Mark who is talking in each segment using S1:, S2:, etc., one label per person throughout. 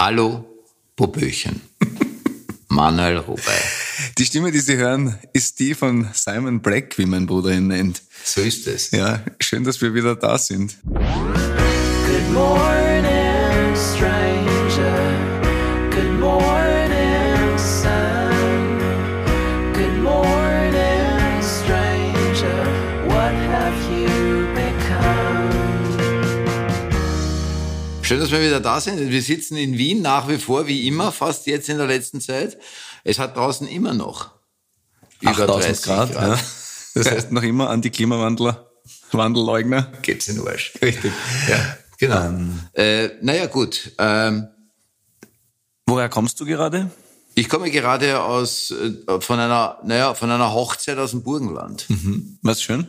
S1: Hallo, Popöchen. Manuel Rubey.
S2: Die Stimme, die Sie hören, ist die von Simon Black, wie mein Bruder ihn nennt.
S1: So ist es.
S2: Ja, schön, dass wir wieder da sind.
S3: Good morning,
S1: dass wir wieder da sind. Wir sitzen in Wien nach wie vor, wie immer, fast jetzt in der letzten Zeit. Es hat draußen immer noch über
S2: 8000
S1: 30
S2: Grad. Ja. Das heißt noch immer an die Klimawandler, Wandelleugner.
S1: Geht's in den Arsch.
S2: Richtig.
S1: Ja, genau. äh, naja, gut. Ähm,
S2: Woher kommst du gerade?
S1: ich komme gerade aus, äh, von einer, naja, von einer Hochzeit aus dem Burgenland.
S2: Was schön.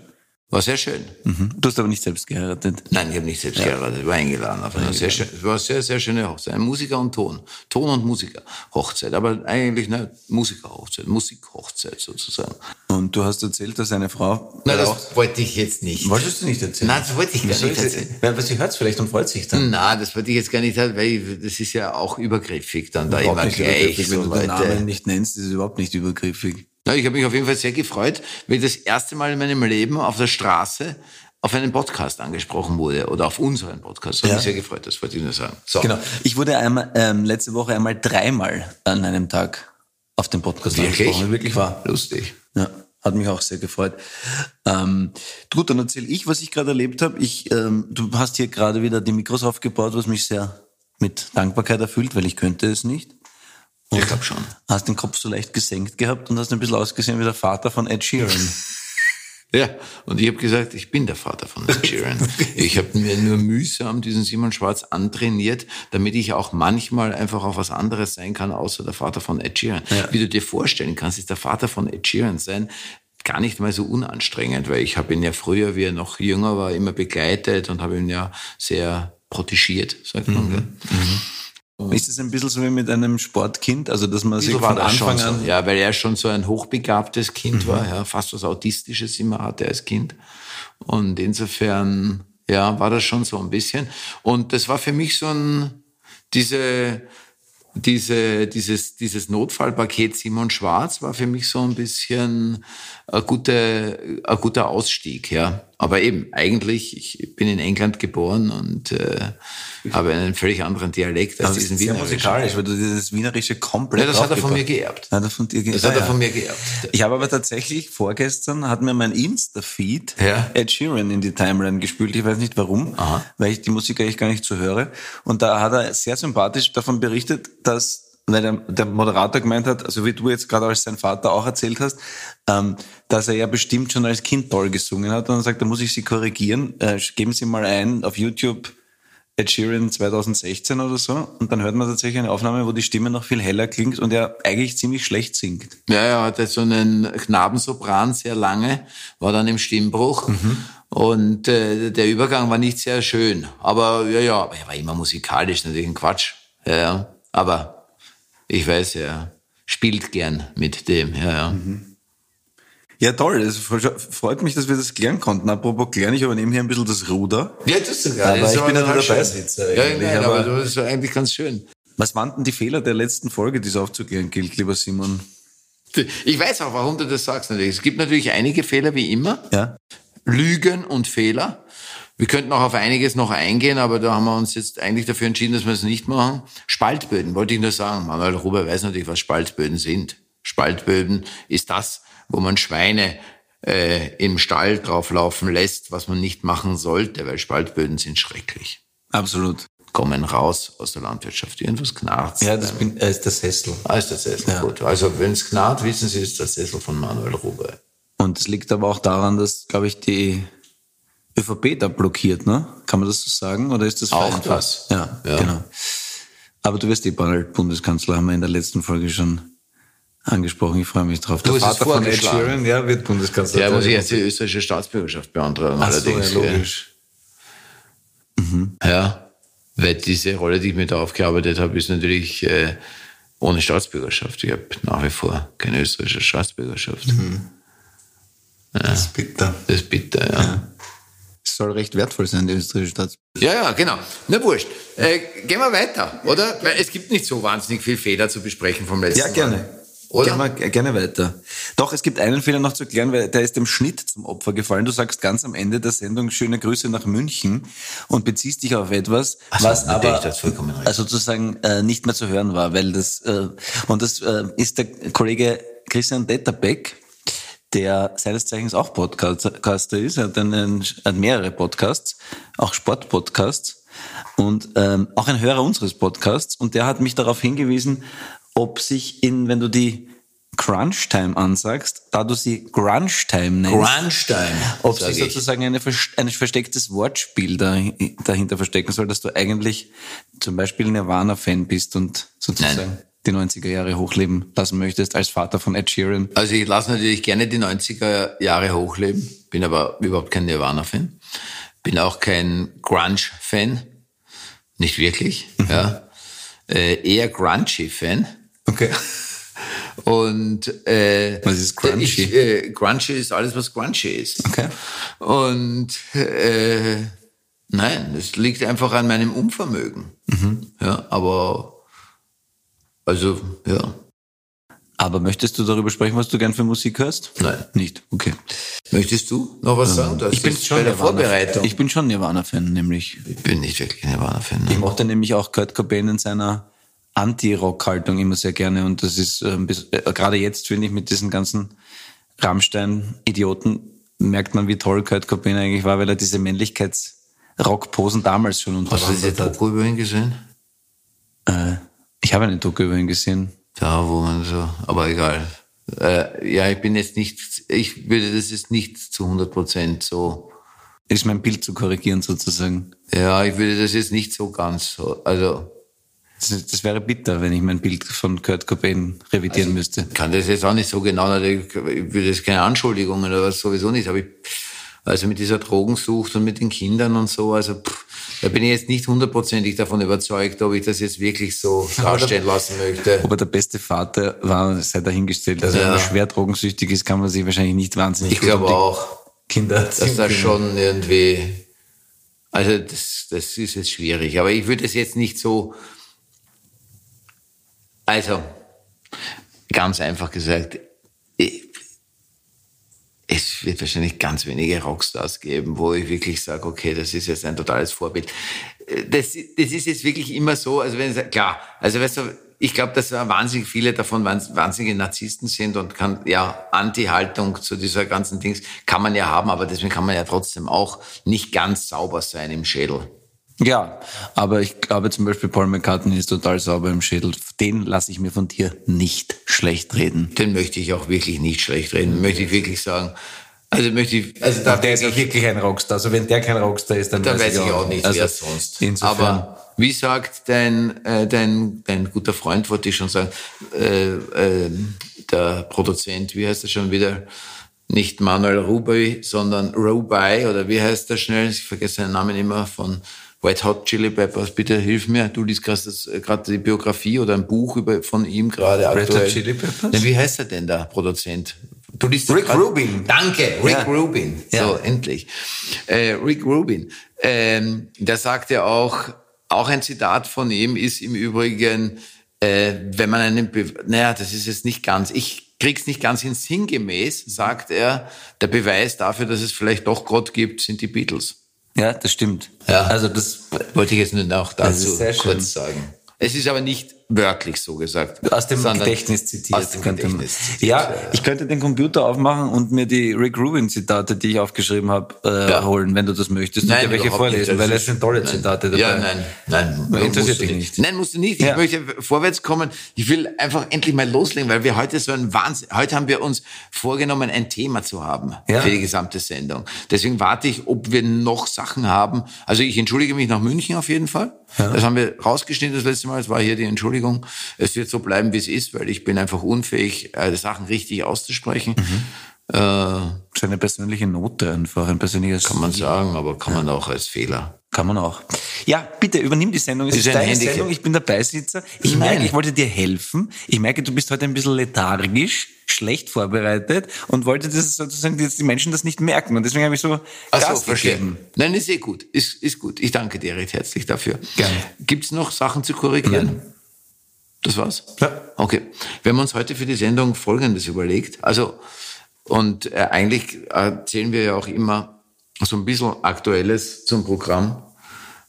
S1: War sehr schön.
S2: Mhm. Du hast aber nicht selbst geheiratet.
S1: Nein, ich habe nicht selbst geheiratet, war eingeladen. Auf eine sehr schön, es war eine sehr, sehr schöne Hochzeit. Ein Musiker und Ton. Ton und Musiker. Hochzeit. Aber eigentlich eine Musikerhochzeit. Musikhochzeit sozusagen.
S2: Und du hast erzählt, dass eine Frau.
S1: Nein, das wollte ich jetzt nicht.
S2: Wolltest du nicht erzählen?
S1: Nein, das wollte ich gar nicht erzählen.
S2: Weil sie hört es vielleicht und freut sich dann.
S1: Na, das wollte ich jetzt gar nicht, weil ich, das ist ja auch übergriffig, dann da
S2: Überhaupt
S1: immer
S2: nicht
S1: gleich.
S2: Wenn du den Namen nicht nennst, ist es überhaupt nicht übergriffig.
S1: Ja, ich habe mich auf jeden Fall sehr gefreut, weil ich das erste Mal in meinem Leben auf der Straße auf einen Podcast angesprochen wurde oder auf unseren Podcast. Das hat
S2: Ja.
S1: mich sehr gefreut, das wollte ich nur sagen. So.
S2: Genau. Ich wurde einmal, ähm, letzte Woche einmal dreimal an einem Tag auf dem Podcast
S1: Wirklich?
S2: angesprochen. Wirklich wahr.
S1: Lustig.
S2: Ja, hat mich auch sehr gefreut. Ähm, gut, dann erzähle ich, was ich gerade erlebt habe. Ich, ähm, du hast hier gerade wieder die Mikros aufgebaut, was mich sehr mit Dankbarkeit erfüllt, weil ich könnte es nicht.
S1: Ich glaube schon.
S2: Hast den Kopf so leicht gesenkt gehabt und hast ein bisschen ausgesehen wie der Vater von Ed Sheeran.
S1: Ja, und ich habe gesagt, ich bin der Vater von Ed Sheeran. ich habe mir nur mühsam diesen Simon Schwarz antrainiert, damit ich auch manchmal einfach auch was anderes sein kann, außer der Vater von Ed Sheeran. Wie du dir vorstellen kannst, ist der Vater von Ed Sheeran sein gar nicht mal so unanstrengend, weil ich habe ihn ja früher, wie er noch jünger war, immer begleitet und habe ihn ja sehr protegiert, sagt man. gell?
S2: Ist es ein bisschen so wie mit einem Sportkind, also dass man sich von
S1: das
S2: Anfang an.
S1: Ja, weil er schon so ein hochbegabtes Kind war, ja, fast was Autistisches immer hatte als Kind. Und insofern, ja, war das schon so ein bisschen. Und das war für mich so ein, diese, diese, dieses, dieses Notfallpaket Simon Schwarz war für mich so ein bisschen ein guter, ein guter Ausstieg, ja. Aber eben, eigentlich, ich bin in England geboren und äh, habe einen völlig anderen Dialekt als
S2: Das
S1: diesen
S2: ist sehr
S1: Wienerischen.
S2: musikalisch, weil du dieses Wienerische komplett
S1: Ja, das hat er von mir geerbt.
S2: Hat er von dir ge-
S1: Das
S2: Ah,
S1: hat er
S2: ja.
S1: von mir geerbt.
S2: Ich habe aber tatsächlich vorgestern hat mir mein Insta-Feed
S1: Ja.
S2: Ed Sheeran in die Timeline gespült. Ich weiß nicht warum, weil ich die Musik eigentlich gar nicht so höre. Und da hat er sehr sympathisch davon berichtet, dass weil der, der Moderator gemeint hat, also wie du jetzt gerade als sein Vater auch erzählt hast, ähm, dass er ja bestimmt schon als Kind toll gesungen hat. Und dann sagt, da muss ich Sie korrigieren. Äh, geben Sie mal ein auf YouTube Ed Sheeran 2016 oder so. Und dann hört man tatsächlich eine Aufnahme, wo die Stimme noch viel heller klingt und er eigentlich ziemlich schlecht singt.
S1: Ja, er hatte so einen Knabensopran sehr lange, war dann im Stimmbruch. Und äh, der Übergang war nicht sehr schön. Aber ja, ja, er war immer musikalisch, natürlich ein Quatsch. Ja, ja. Aber ich weiß, er spielt gern mit dem. Ja, ja.
S2: Ja, toll. Es freut mich, dass wir das klären konnten. Apropos klären, ich übernehme hier ein bisschen das Ruder.
S1: Ja, tust du gar
S2: Aber
S1: Das ist
S2: ich bin ja nur der
S1: schön.
S2: Beisitzer
S1: Ja,
S2: eigentlich,
S1: nein,
S2: aber-
S1: aber das ist eigentlich ganz schön.
S2: Was waren denn die Fehler der letzten Folge, die es aufzuklären gilt, lieber Simon?
S1: Ich weiß auch, warum du das sagst natürlich. Es gibt natürlich einige Fehler, wie immer.
S2: Ja?
S1: Lügen und Fehler. Wir könnten auch auf einiges noch eingehen, aber da haben wir uns jetzt eigentlich dafür entschieden, dass wir es nicht machen. Spaltböden, wollte ich nur sagen. Manuel Ruber weiß natürlich, was Spaltböden sind. Spaltböden ist das, wo man Schweine äh, im Stall drauflaufen lässt, was man nicht machen sollte, weil Spaltböden sind schrecklich.
S2: Absolut.
S1: Kommen raus aus der Landwirtschaft. Irgendwas knarrt.
S2: Ja, das bin, äh, ist der Sessel.
S1: Ah, ist der Sessel.
S2: Ja.
S1: Gut. Also, wenn es knarrt, wissen Sie, es ist der Sessel von Manuel Ruber.
S2: Und es liegt aber auch daran, dass, glaube ich, die ÖVP da blockiert, ne? Kann man das so sagen? Oder ist das
S1: Auch das.
S2: Ja,
S1: Ja.
S2: genau. Aber du wirst eh bald Bundeskanzler, haben wir in der letzten Folge schon angesprochen. Ich freue mich drauf.
S1: Du hast es vorgeschlagen.
S2: ja, wird Bundeskanzler.
S1: Der muss ich jetzt die österreichische Staatsbürgerschaft beantragen,
S2: Ach so,
S1: allerdings.
S2: ja, logisch.
S1: Ja, weil diese Rolle, die ich mir da aufgearbeitet habe, ist natürlich äh, ohne Staatsbürgerschaft. Ich habe nach wie vor keine österreichische Staatsbürgerschaft.
S2: Das ist bitter.
S1: Das ist bitter, ja.
S2: Soll recht wertvoll sein, die österreichische Staatsbürgerschaft.
S1: Ja, ja, genau. Na wurscht. Äh, gehen wir weiter, oder? Weil es gibt nicht so wahnsinnig viel Fehler zu besprechen vom letzten
S2: Ja,
S1: Mal.
S2: gerne.
S1: Oder?
S2: Gerne, mal- gerne weiter. Doch, es gibt einen Fehler noch zu klären, weil der ist dem Schnitt zum Opfer gefallen. Du sagst ganz am Ende der Sendung schöne Grüße nach München und beziehst dich auf etwas,
S1: so,
S2: was aber äh, sozusagen äh, nicht mehr zu hören war, weil das äh, und das äh, ist der Kollege Christian Detterbeck, der seines Zeichens auch Podcaster ist. Er hat, einen, hat mehrere Podcasts, auch Sportpodcasts und ähm, auch ein Hörer unseres Podcasts. Und der hat mich darauf hingewiesen, ob sich in, wenn du die Crunch Time ansagst, da du sie Grunge Time nennst,
S1: Grunge-Time,
S2: ob
S1: sag
S2: sich
S1: ich.
S2: sozusagen eine, ein verstecktes Wortspiel da, dahinter verstecken soll, dass du eigentlich zum Beispiel Nirvana-Fan bist und sozusagen
S1: Nein.
S2: Die 90er Jahre hochleben lassen möchtest als Vater von Ed Sheeran.
S1: Also ich lasse natürlich gerne die 90er Jahre hochleben, bin aber überhaupt kein Nirvana-Fan. Bin auch kein Grunge-Fan. Nicht wirklich, ja. Äh, eher Grungy-Fan.
S2: Okay.
S1: Und äh,
S2: Was ist grungy?
S1: Ich, äh, grungy ist alles, was grungy ist.
S2: Okay.
S1: Und äh, nein, es liegt einfach an meinem Unvermögen.
S2: Mhm.
S1: Ja, aber also ja,
S2: Aber möchtest du darüber sprechen, was du gern für Musik hörst?
S1: Nein.
S2: Nicht? Okay.
S1: möchtest du noch was sagen? Das
S2: ich bin schon
S1: bei der Vorbereitung.
S2: Ich bin schon Nirvana-Fan, nämlich.
S1: Ich bin nicht wirklich Nirvana-Fan.
S2: Ich
S1: Ne?
S2: mochte nämlich auch Kurt Cobain in seiner Anti-Rock-Haltung immer sehr gerne und das ist ähm, bis, äh, gerade jetzt finde ich mit diesen ganzen Rammstein-Idioten merkt man, wie toll Kurt Cobain eigentlich war, weil er diese Männlichkeits-Rock-Posen damals schon
S1: Hast du diese. Doku über ihn gesehen?
S2: Äh, ich habe eine Doku über ihn gesehen.
S1: Da, wo man so, aber egal. Äh, ja, ich bin jetzt nicht, ich würde das jetzt nicht zu 100 Prozent so,
S2: Ist mein Bild zu korrigieren sozusagen.
S1: ja, ich würde das jetzt nicht so ganz so, also,
S2: Das, das wäre bitter, wenn ich mein Bild von Kurt Cobain revidieren müsste.
S1: kann das jetzt auch nicht so genau, ich würde jetzt keine Anschuldigungen oder was sowieso nicht, aber ich, also mit dieser Drogensucht und mit den Kindern und so, also pff, da bin ich jetzt nicht hundertprozentig davon überzeugt, ob ich das jetzt wirklich so darstellen lassen möchte.
S2: Ob er der beste Vater war, sei dahingestellt. Also
S1: Ja.
S2: wenn man schwer drogensüchtig ist, kann man sich wahrscheinlich nicht wahnsinnig
S1: Ich
S2: um
S1: glaube
S2: die
S1: auch,
S2: Kinder
S1: dass das schon irgendwie, also das, das ist jetzt schwierig, aber ich würde es jetzt nicht so, also ganz einfach gesagt, ich, es wird wahrscheinlich ganz wenige Rockstars geben, wo ich wirklich sage, okay, das ist jetzt ein totales Vorbild. Äh, Das, das ist jetzt wirklich immer so, also wenn klar, also weißt du, ich glaube, dass wahnsinnig viele davon wahns- wahnsinnige Narzissten sind und kann, ja, Anti-Haltung zu dieser ganzen Dings kann man ja haben, aber deswegen kann man ja trotzdem auch nicht ganz sauber sein im Schädel.
S2: Ja, aber ich glaube zum Beispiel Paul McCartney ist total sauber im Schädel. Den lasse ich mir von dir nicht schlecht reden.
S1: Den möchte ich auch wirklich nicht schlecht reden, möchte ich wirklich sagen. Also möchte ich, also da,
S2: der ist auch wirklich ein Rockstar. Also wenn der kein Rockstar ist, dann
S1: da weiß ich auch nicht,
S2: also
S1: wer sonst.
S2: Insofern,
S1: Aber wie sagt dein, äh, dein, dein guter Freund, wollte ich schon sagen, äh, äh, der Produzent, wie heißt er schon wieder? Nicht Manuel Ruby, sondern Rubai, oder wie heißt der schnell? Ich vergesse seinen Namen immer von White Hot Chili Peppers. Bitte hilf mir. Du liest gerade äh, die Biografie oder ein Buch über, von ihm gerade
S2: Red Hot
S1: aktuell.
S2: Chili Peppers?
S1: Na, wie heißt er denn, der Produzent? Du liest
S2: Rick Rubin.
S1: Danke, Rick
S2: Ja.
S1: Rubin.
S2: Ja.
S1: So, endlich. Äh, Rick Rubin. Ähm, der sagt ja auch, auch ein Zitat von ihm ist im Übrigen, äh, wenn man einen, Be naja, das ist jetzt nicht ganz, ich krieg's nicht ganz hin, sinngemäß, sagt er, der Beweis dafür, dass es vielleicht doch Gott gibt, sind die Beatles.
S2: Ja, das stimmt.
S1: Ja.
S2: Also das
S1: Wollte ich jetzt nur noch dazu kurz sagen. Es ist aber nicht wörtlich so gesagt.
S2: aus dem
S1: sondern
S2: Gedächtnis zitiert.
S1: Aus dem Gedächtnis zitiert.
S2: Ja, ich könnte den Computer aufmachen und mir die Rick Rubin Zitate, die ich aufgeschrieben habe, äh,
S1: Ja.
S2: holen, wenn du das möchtest. und dir welche vorlesen, weil es sind tolle
S1: nein.
S2: Zitate dabei.
S1: Ja, nein, nein.
S2: Interessiert
S1: musst du
S2: dich nicht.
S1: Nein, musst du nicht. Ich
S2: Ja.
S1: möchte vorwärts kommen. Ich will einfach endlich mal loslegen, weil wir heute so ein Wahnsinn, heute haben wir uns vorgenommen, ein Thema zu haben
S2: Ja.
S1: für die gesamte Sendung. Deswegen warte ich, ob wir noch Sachen haben. Also ich entschuldige mich nach München auf jeden Fall. Das haben wir rausgeschnitten das letzte Mal. Es war hier die Entschuldigung. Es wird so bleiben, wie es ist, weil ich bin einfach unfähig, äh, Sachen richtig auszusprechen. Äh,
S2: So eine persönliche Note einfach, ein persönliches.
S1: kann man sagen, aber kann man auch als Fehler.
S2: Kann man auch. Ja, bitte übernimm die Sendung. Es
S1: Ist
S2: ist,
S1: ein
S2: deine
S1: Handicap.
S2: Sendung, ich bin der Beisitzer. Ich
S1: Nein.
S2: merke, ich wollte dir helfen. Ich merke, du bist heute ein bisschen lethargisch, schlecht vorbereitet und wollte das sozusagen, dass die Menschen das nicht merken. Und deswegen habe ich so
S1: Ach so,
S2: Gas
S1: verstehe.
S2: gegeben.
S1: Nein, ist eh gut. Ist, ist gut. Ich danke dir recht herzlich dafür.
S2: Gerne.
S1: Gibt's noch Sachen zu korrigieren? Das war's?
S2: Ja.
S1: Okay. Wir haben uns heute für die Sendung Folgendes überlegt. Also, und äh, eigentlich erzählen wir ja auch immer so ein bisschen Aktuelles zum Programm.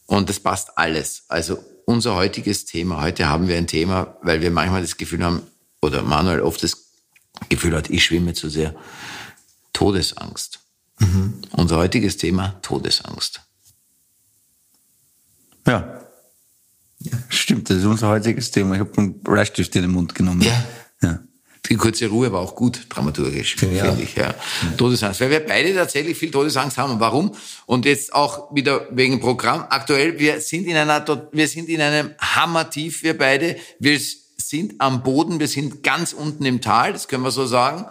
S1: Und das passt alles. Also unser heutiges Thema, heute haben wir ein Thema, weil wir manchmal das Gefühl haben, oder Manuel oft das Gefühl hat, ich schwimme zu sehr. Todesangst. Unser heutiges Thema, Todesangst.
S2: Ja. Ja. Stimmt, das ist unser heutiges Thema. Ich habe einen Bleistift in den Mund genommen.
S1: Ja.
S2: ja.
S1: Die kurze Ruhe war auch gut dramaturgisch,
S2: Finde
S1: finde
S2: ich
S1: ich. Ja. Todesangst, weil wir beide tatsächlich viel Todesangst haben. Warum? Und jetzt auch wieder wegen Programm. Aktuell, wir sind in einer, wir sind in einem Hammertief, wir beide. Wir sind am Boden, wir sind ganz unten im Tal, das können wir so sagen.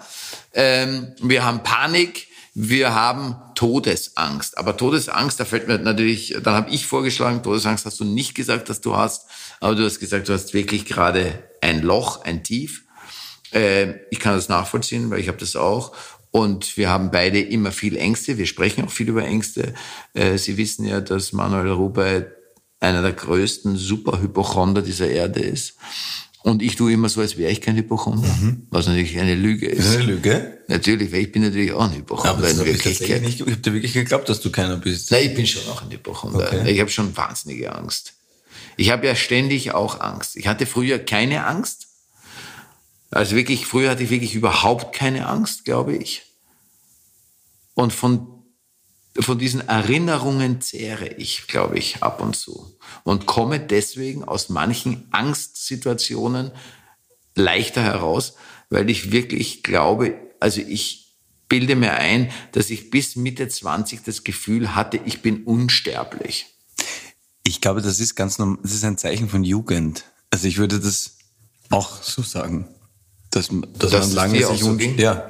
S1: Ähm, wir haben Panik, wir haben Todesangst. Aber Todesangst, da fällt mir natürlich, dann habe ich vorgeschlagen, Todesangst hast du nicht gesagt, dass du hast, aber du hast gesagt, du hast wirklich gerade ein Loch, ein Tief. Äh, ich kann das nachvollziehen, weil ich habe das auch. Und wir haben beide immer viel Ängste. Wir sprechen auch viel über Ängste. Äh, Sie wissen ja, dass Manuel Rubey einer der größten Superhypochonder dieser Erde ist. Und ich tue immer so, als wäre ich kein Hypochonder, was natürlich eine Lüge ist.
S2: Lüge?
S1: Natürlich, weil ich bin natürlich auch ein Hypochonder in Wirklichkeit.
S2: nicht, ich habe dir wirklich geglaubt, dass du keiner bist.
S1: Nein, ich bin schon auch ein Hypochonder.
S2: Okay.
S1: Ich habe schon wahnsinnige Angst. Ich habe ja ständig auch Angst. Ich hatte früher keine Angst. Also wirklich, früher hatte ich wirklich überhaupt keine Angst, glaube ich. Und von, von diesen Erinnerungen zehre ich, glaube ich, ab und zu. Und komme deswegen aus manchen Angstsituationen leichter heraus, weil ich wirklich glaube, also ich bilde mir ein, dass ich bis Mitte 20 das Gefühl hatte, ich bin unsterblich.
S2: Ich glaube, das ist ganz normal, das ist ein Zeichen von Jugend. Also ich würde das auch so sagen. Dass, dass,
S1: Dass
S2: man lange sich
S1: so
S2: ja,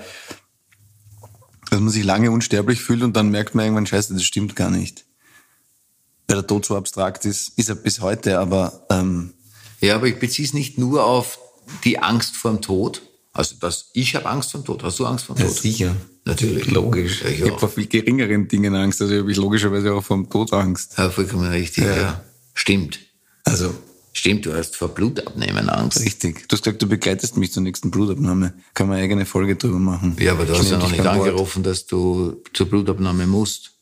S2: dass man sich lange unsterblich fühlt und dann merkt man irgendwann, scheiße, das stimmt gar nicht. Weil der Tod so abstrakt ist, ist er bis heute, aber ähm,
S1: Ja, aber ich beziehe es nicht nur auf die Angst vor dem Tod. Also dass ich habe Angst vor dem Tod. Hast du Angst vor dem Tod?
S2: sicher.
S1: Natürlich.
S2: Logisch.
S1: Ja, ich
S2: ich habe vor viel geringeren Dingen Angst, also habe ich logischerweise auch vom Tod Angst.
S1: Ja, vollkommen richtig. Ja. Stimmt.
S2: Also
S1: Stimmt, du hast vor Blutabnehmen Angst.
S2: richtig. Du hast gesagt, du begleitest mich zur nächsten Blutabnahme. Kann man eine eigene Folge drüber machen.
S1: Ja, aber du
S2: Ich
S1: hast ja noch nicht
S2: Wort.
S1: angerufen, dass du zur Blutabnahme musst.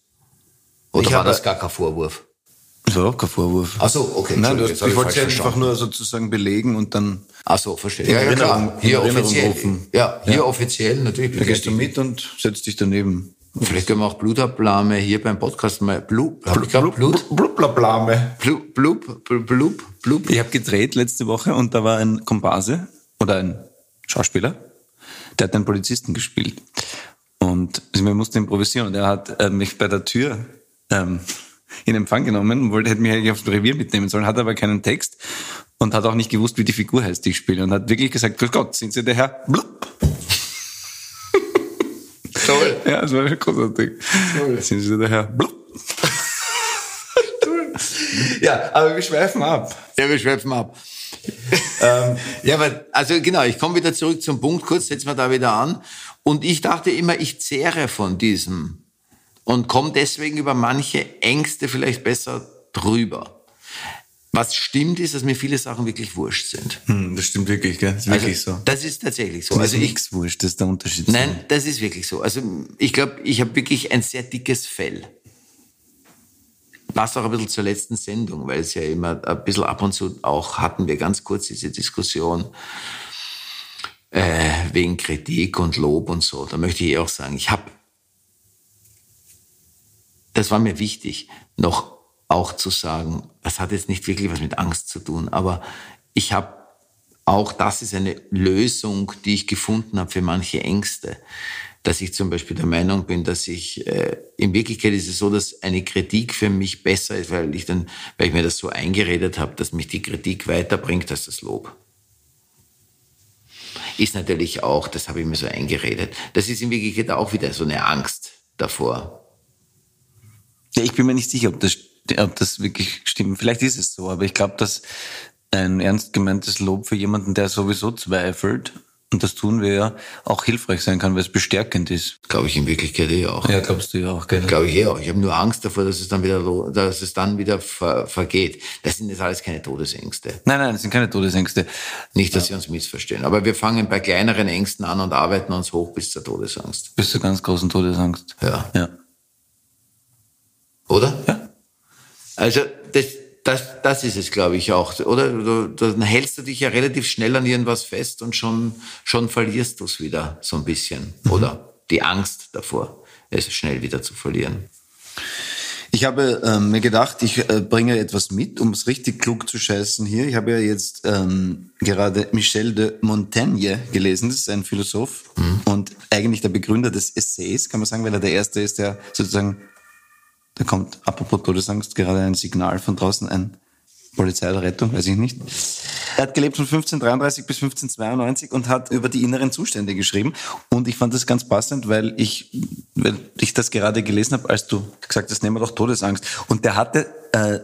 S1: Oder
S2: Ich
S1: war
S2: habe-
S1: das gar kein Vorwurf?
S2: Das war auch kein Vorwurf.
S1: Ach so, okay.
S2: Nein, du hast, ich wollte es einfach nur sozusagen belegen und dann
S1: Ach so, verstehe.
S2: In
S1: Ja, ja,
S2: Erinnerung-
S1: klar.
S2: in
S1: Hier
S2: Erinnerung
S1: offiziell.
S2: rufen.
S1: Ja, hier
S2: Ja.
S1: offiziell natürlich.
S2: da gehst du mit und setzt dich daneben.
S1: Vielleicht können wir auch Blutabnahme hier beim Podcast mal
S2: Blublablame.
S1: Blub, Blub, Blub, Blub, Blub.
S2: Ich habe gedreht letzte Woche und da war ein Komparse oder ein Schauspieler, der hat einen Polizisten gespielt. Und also wir mussten improvisieren und er hat äh, mich bei der Tür ähm, in Empfang genommen und wollte, hätte mich eigentlich aufs Revier mitnehmen sollen, hat aber keinen Text und hat auch nicht gewusst, wie die Figur heißt, die ich spiele. Und hat wirklich gesagt, Grüß Gott, sind Sie der Herr? Blub.
S1: Toll.
S2: Ja, das war schon großartig. Sind Sie? Blub. ja, aber wir schweifen ab.
S1: Ja, wir schweifen ab. ähm, ja, aber, also genau, ich komme wieder zurück zum Punkt, kurz setzen wir da wieder an. Und ich dachte immer, ich zehre von diesem und komme deswegen über manche Ängste vielleicht besser drüber. Was stimmt, ist, dass mir viele Sachen wirklich wurscht sind.
S2: Hm, das stimmt wirklich, gell? Das ist
S1: Also,
S2: wirklich so.
S1: Das ist tatsächlich so.
S2: Also
S1: Also ich,
S2: nichts wurscht, das ist der Unterschied.
S1: nein, das ist wirklich so. Also ich glaube, ich habe wirklich ein sehr dickes Fell. Passt auch ein bisschen zur letzten Sendung, weil es ja immer ein bisschen ab und zu auch hatten wir ganz kurz diese Diskussion äh, wegen Kritik und Lob und so. Da möchte ich eh auch sagen, ich habe, das war mir wichtig, noch auch zu sagen, das hat jetzt nicht wirklich was mit Angst zu tun, aber ich habe auch das ist eine Lösung, die ich gefunden habe für manche Ängste. Dass ich zum Beispiel der Meinung bin, dass ich, äh, in Wirklichkeit ist es so, dass eine Kritik für mich besser ist, weil ich dann, weil ich mir das so eingeredet habe, dass mich die Kritik weiterbringt als das Lob. ist natürlich auch, das habe ich mir so eingeredet, das ist in Wirklichkeit auch wieder so eine Angst davor.
S2: Ja, ich bin mir nicht sicher, ob das, ob das wirklich stimmt. Vielleicht ist es so, aber ich glaube, dass ein ernst gemeintes Lob für jemanden, der sowieso zweifelt, und das tun wir ja, auch hilfreich sein kann, weil es bestärkend ist.
S1: Glaube ich in Wirklichkeit eh auch.
S2: Ja, glaubst du ja auch, gell?
S1: Glaube ich eh auch. Ich habe nur Angst davor, dass es dann wieder, dass es dann wieder ver, vergeht. Das sind jetzt alles keine Todesängste.
S2: Nein, nein, das sind keine Todesängste.
S1: Nicht, dass Sie uns missverstehen. Aber wir fangen bei kleineren Ängsten an und arbeiten uns hoch bis zur Todesangst.
S2: Bis zur ganz großen Todesangst.
S1: Ja.
S2: Ja.
S1: Oder?
S2: Ja.
S1: Also das, das, das ist es, glaube ich, auch. Oder du, dann hältst du dich ja relativ schnell an irgendwas fest und schon, schon verlierst du es wieder so ein bisschen. Oder die Angst davor, es schnell wieder zu verlieren.
S2: Ich habe ähm, mir gedacht, ich äh, bringe etwas mit, um es richtig klug zu scheißen hier. Ich habe ja jetzt ähm, gerade Michel de Montaigne gelesen, das ist ein Philosoph und eigentlich der Begründer des Essays, kann man sagen, weil er der Erste ist, der sozusagen, da kommt, apropos Todesangst, gerade ein Signal von draußen, ein Polizei oder Rettung, weiß ich nicht. Er hat gelebt von 1533 bis 1592 und hat über die inneren Zustände geschrieben. Und ich fand das ganz passend, weil ich, weil ich das gerade gelesen habe, als du gesagt hast, nehmen wir doch Todesangst. Und der hatte äh,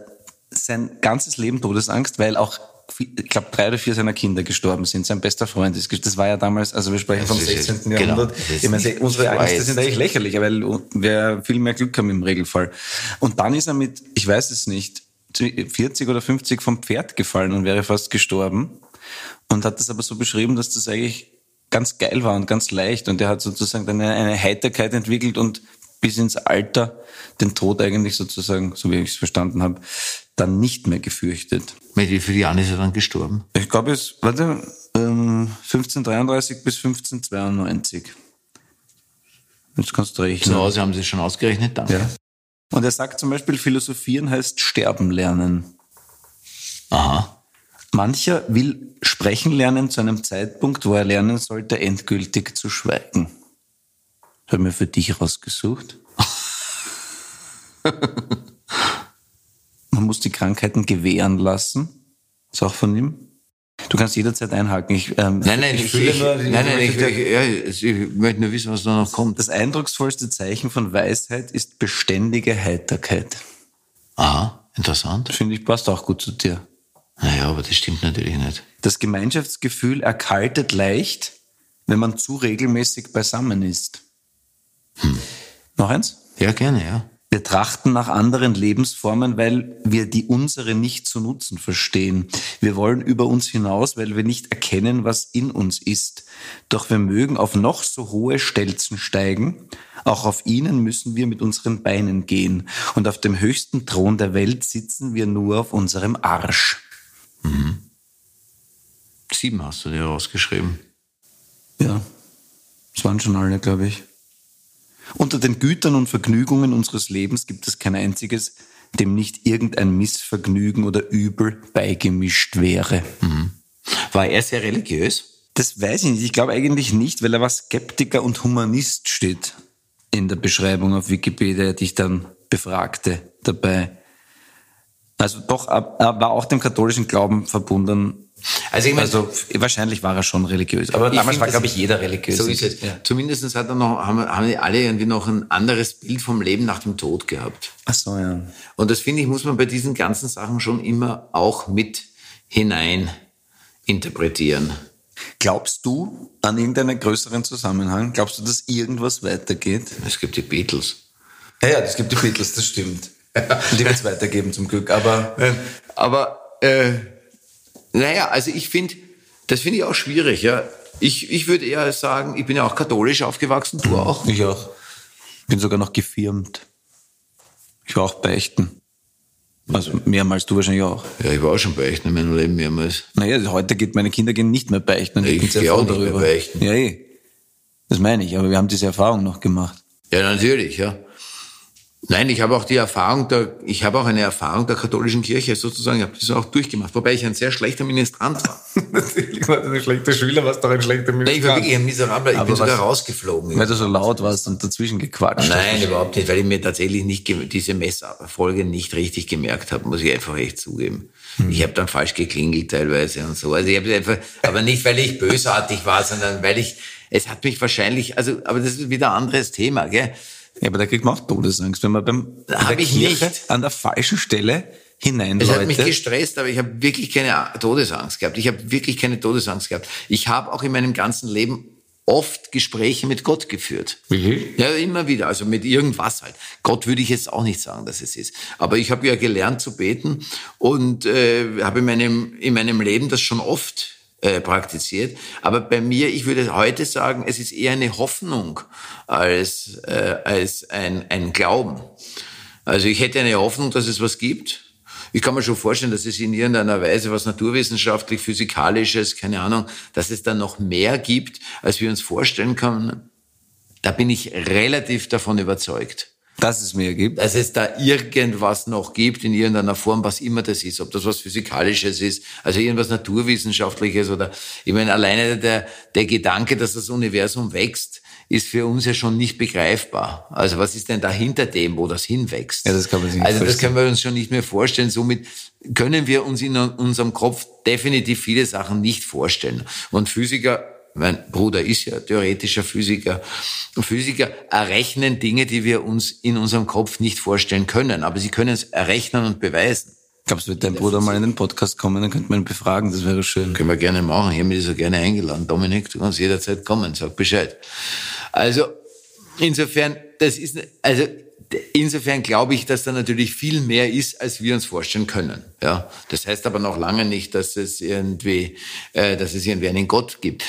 S2: sein ganzes Leben Todesangst, weil auch ich glaube, drei oder vier seiner Kinder gestorben sind. Sein bester Freund ist gestorben. Das war ja damals, also wir sprechen vom
S1: Das ist
S2: 16.
S1: jetzt- genau,
S2: Jahrhundert. ich meine, unsere Ängste sind eigentlich lächerlich, weil wir viel mehr Glück haben im Regelfall. Und dann ist er mit, ich weiß es nicht, 40 oder 50 vom Pferd gefallen und wäre fast gestorben. Und hat das aber so beschrieben, dass das eigentlich ganz geil war und ganz leicht. Und er hat sozusagen dann eine, eine Heiterkeit entwickelt und bis ins Alter den Tod eigentlich sozusagen, so wie ich es verstanden habe, dann nicht mehr gefürchtet.
S1: Mit wie vielen Jahren ist er dann gestorben?
S2: Ich glaube, es, warte, ähm, 1533 bis 1592. Jetzt kannst du rechnen.
S1: Zu Hause haben Sie es schon ausgerechnet? Danke.
S2: Ja. Und er sagt zum Beispiel, Philosophieren heißt sterben lernen.
S1: Aha.
S2: Mancher will sprechen lernen zu einem Zeitpunkt, wo er lernen sollte, endgültig zu schweigen. Das habe ich mir für dich rausgesucht. Man muss die Krankheiten gewähren lassen. Ist auch von ihm. Du kannst jederzeit einhaken. Ich, ähm,
S1: Nein, nein, ich,
S2: fühle
S1: ich,
S2: nur-
S1: nein, nein, ich, ich, ja, ich möchte nur wissen, was da noch kommt.
S2: Das eindrucksvollste Zeichen von Weisheit ist beständige Heiterkeit.
S1: Aha, interessant.
S2: Finde ich, passt auch gut zu dir.
S1: Naja, aber das stimmt natürlich nicht.
S2: Das Gemeinschaftsgefühl erkaltet leicht, wenn man zu regelmäßig beisammen ist. Noch eins?
S1: Ja, gerne, ja.
S2: Wir trachten nach anderen Lebensformen, weil wir die unsere nicht zu nutzen verstehen. Wir wollen über uns hinaus, weil wir nicht erkennen, was in uns ist. Doch wir mögen auf noch so hohe Stelzen steigen. Auch auf ihnen müssen wir mit unseren Beinen gehen. Und auf dem höchsten Thron der Welt sitzen wir nur auf unserem Arsch.
S1: Sieben hast du dir rausgeschrieben.
S2: Ja, das waren schon alle, glaube ich. Unter den Gütern und Vergnügungen unseres Lebens gibt es kein einziges, dem nicht irgendein Missvergnügen oder Übel beigemischt wäre.
S1: War er sehr religiös?
S2: Das weiß ich nicht. Ich glaube eigentlich nicht, weil er war Skeptiker und Humanist steht in der Beschreibung auf Wikipedia, die ich dann befragte dabei. Also doch, er war auch dem katholischen Glauben verbunden.
S1: Also ich meine,
S2: Also wahrscheinlich war er schon religiös. Aber damals war, glaube ich, jeder religiös.
S1: so ist es.
S2: Ja.
S1: Zumindest hat er noch, haben, haben die alle irgendwie noch ein anderes Bild vom Leben nach dem Tod gehabt.
S2: Ach so, ja.
S1: Und das finde ich, muss man bei diesen ganzen Sachen schon immer auch mit hinein interpretieren.
S2: Glaubst du an irgendeinen größeren Zusammenhang? Glaubst du, dass irgendwas weitergeht?
S1: Es gibt die Beatles.
S2: Ja, ja, es gibt die Beatles, das stimmt. Und die wird es weitergeben zum Glück. Aber
S1: Aber äh, naja, also ich finde, das finde ich auch schwierig. Ja, ich, ich würde eher sagen, ich bin ja auch katholisch aufgewachsen, du auch.
S2: ich auch. Bin sogar noch gefirmt. Ich war auch beichten. Also mehrmals, du wahrscheinlich auch.
S1: Ja, ich war auch schon beichten in meinem Leben mehrmals.
S2: Naja, heute geht, meine Kinder gehen nicht mehr beichten. Und
S1: Ich
S2: bin sehr
S1: gehe
S2: froh
S1: auch nicht mehr beichten.
S2: Ja, eh. Das meine ich, aber wir haben diese Erfahrung noch gemacht.
S1: Ja, natürlich, ja. Nein, ich habe auch die Erfahrung der, ich habe auch eine Erfahrung der katholischen Kirche sozusagen, ich habe das auch durchgemacht, wobei ich ein sehr schlechter Ministrant war.
S2: Natürlich war ein schlechter Schüler, warst doch ein schlechter
S1: Nein, ich war wirklich ein Miserabler, ich
S2: Aber
S1: bin sogar
S2: was-
S1: rausgeflogen.
S2: Weil du so laut warst und dazwischen gequatscht
S1: Nein,
S2: hast.
S1: überhaupt nicht, weil ich mir tatsächlich nicht diese Messfolge nicht richtig gemerkt habe, muss ich einfach echt zugeben. Ich habe dann falsch geklingelt teilweise und so. Also ich habe einfach, aber nicht, weil ich bösartig war, sondern weil ich, es hat mich wahrscheinlich, also, aber das ist wieder ein anderes Thema, gell?
S2: Ja, aber da kriegt man auch Todesangst, wenn man beim an der Kirche
S1: nicht.
S2: an der falschen Stelle
S1: Es hat mich gestresst, aber ich habe wirklich keine Todesangst gehabt. Ich habe wirklich keine Todesangst gehabt. Ich habe auch in meinem ganzen Leben oft Gespräche mit Gott geführt. Ja, immer wieder. Also mit irgendwas halt. Gott würde ich jetzt auch nicht sagen, dass es ist. Aber ich habe ja gelernt zu beten und äh, habe in meinem, in meinem Leben das schon oft äh, praktiziert. Aber bei mir, ich würde heute sagen, es ist eher eine Hoffnung als, äh, als ein, ein Glauben. Also ich hätte eine Hoffnung, dass es was gibt. Ich kann mir schon vorstellen, dass es in irgendeiner Weise was naturwissenschaftlich, physikalisches, keine Ahnung, dass es dann noch mehr gibt, als wir uns vorstellen können. Da bin ich relativ davon überzeugt,
S2: dass es mehr gibt.
S1: dass es da irgendwas noch gibt in irgendeiner Form, was immer das ist, ob das was Physikalisches ist, also irgendwas Naturwissenschaftliches oder, ich meine, alleine der, der Gedanke, dass das Universum wächst, ist für uns ja schon nicht begreifbar. Also was ist denn da hinter dem, wo das hinwächst?
S2: Ja, das kann man sich nicht
S1: Also das können wir uns schon nicht mehr vorstellen. Somit können wir uns in unserem Kopf definitiv viele Sachen nicht vorstellen. Und Physiker, mein Bruder ist ja theoretischer Physiker, Physiker errechnen Dinge, die wir uns in unserem Kopf nicht vorstellen können. Aber sie können es errechnen und beweisen.
S2: Glaubst du, wird dein Bruder mal in den Podcast kommen, dann könnte man ihn befragen, das wäre schön.
S1: Können wir gerne machen. Ich habe mich so gerne eingeladen. Dominik, du kannst jederzeit kommen, sag Bescheid. Also, insofern, das ist, also, insofern glaube ich, dass da natürlich viel mehr ist, als wir uns vorstellen können. Ja, das heißt aber noch lange nicht, dass es irgendwie, äh, dass es irgendwie einen Gott gibt.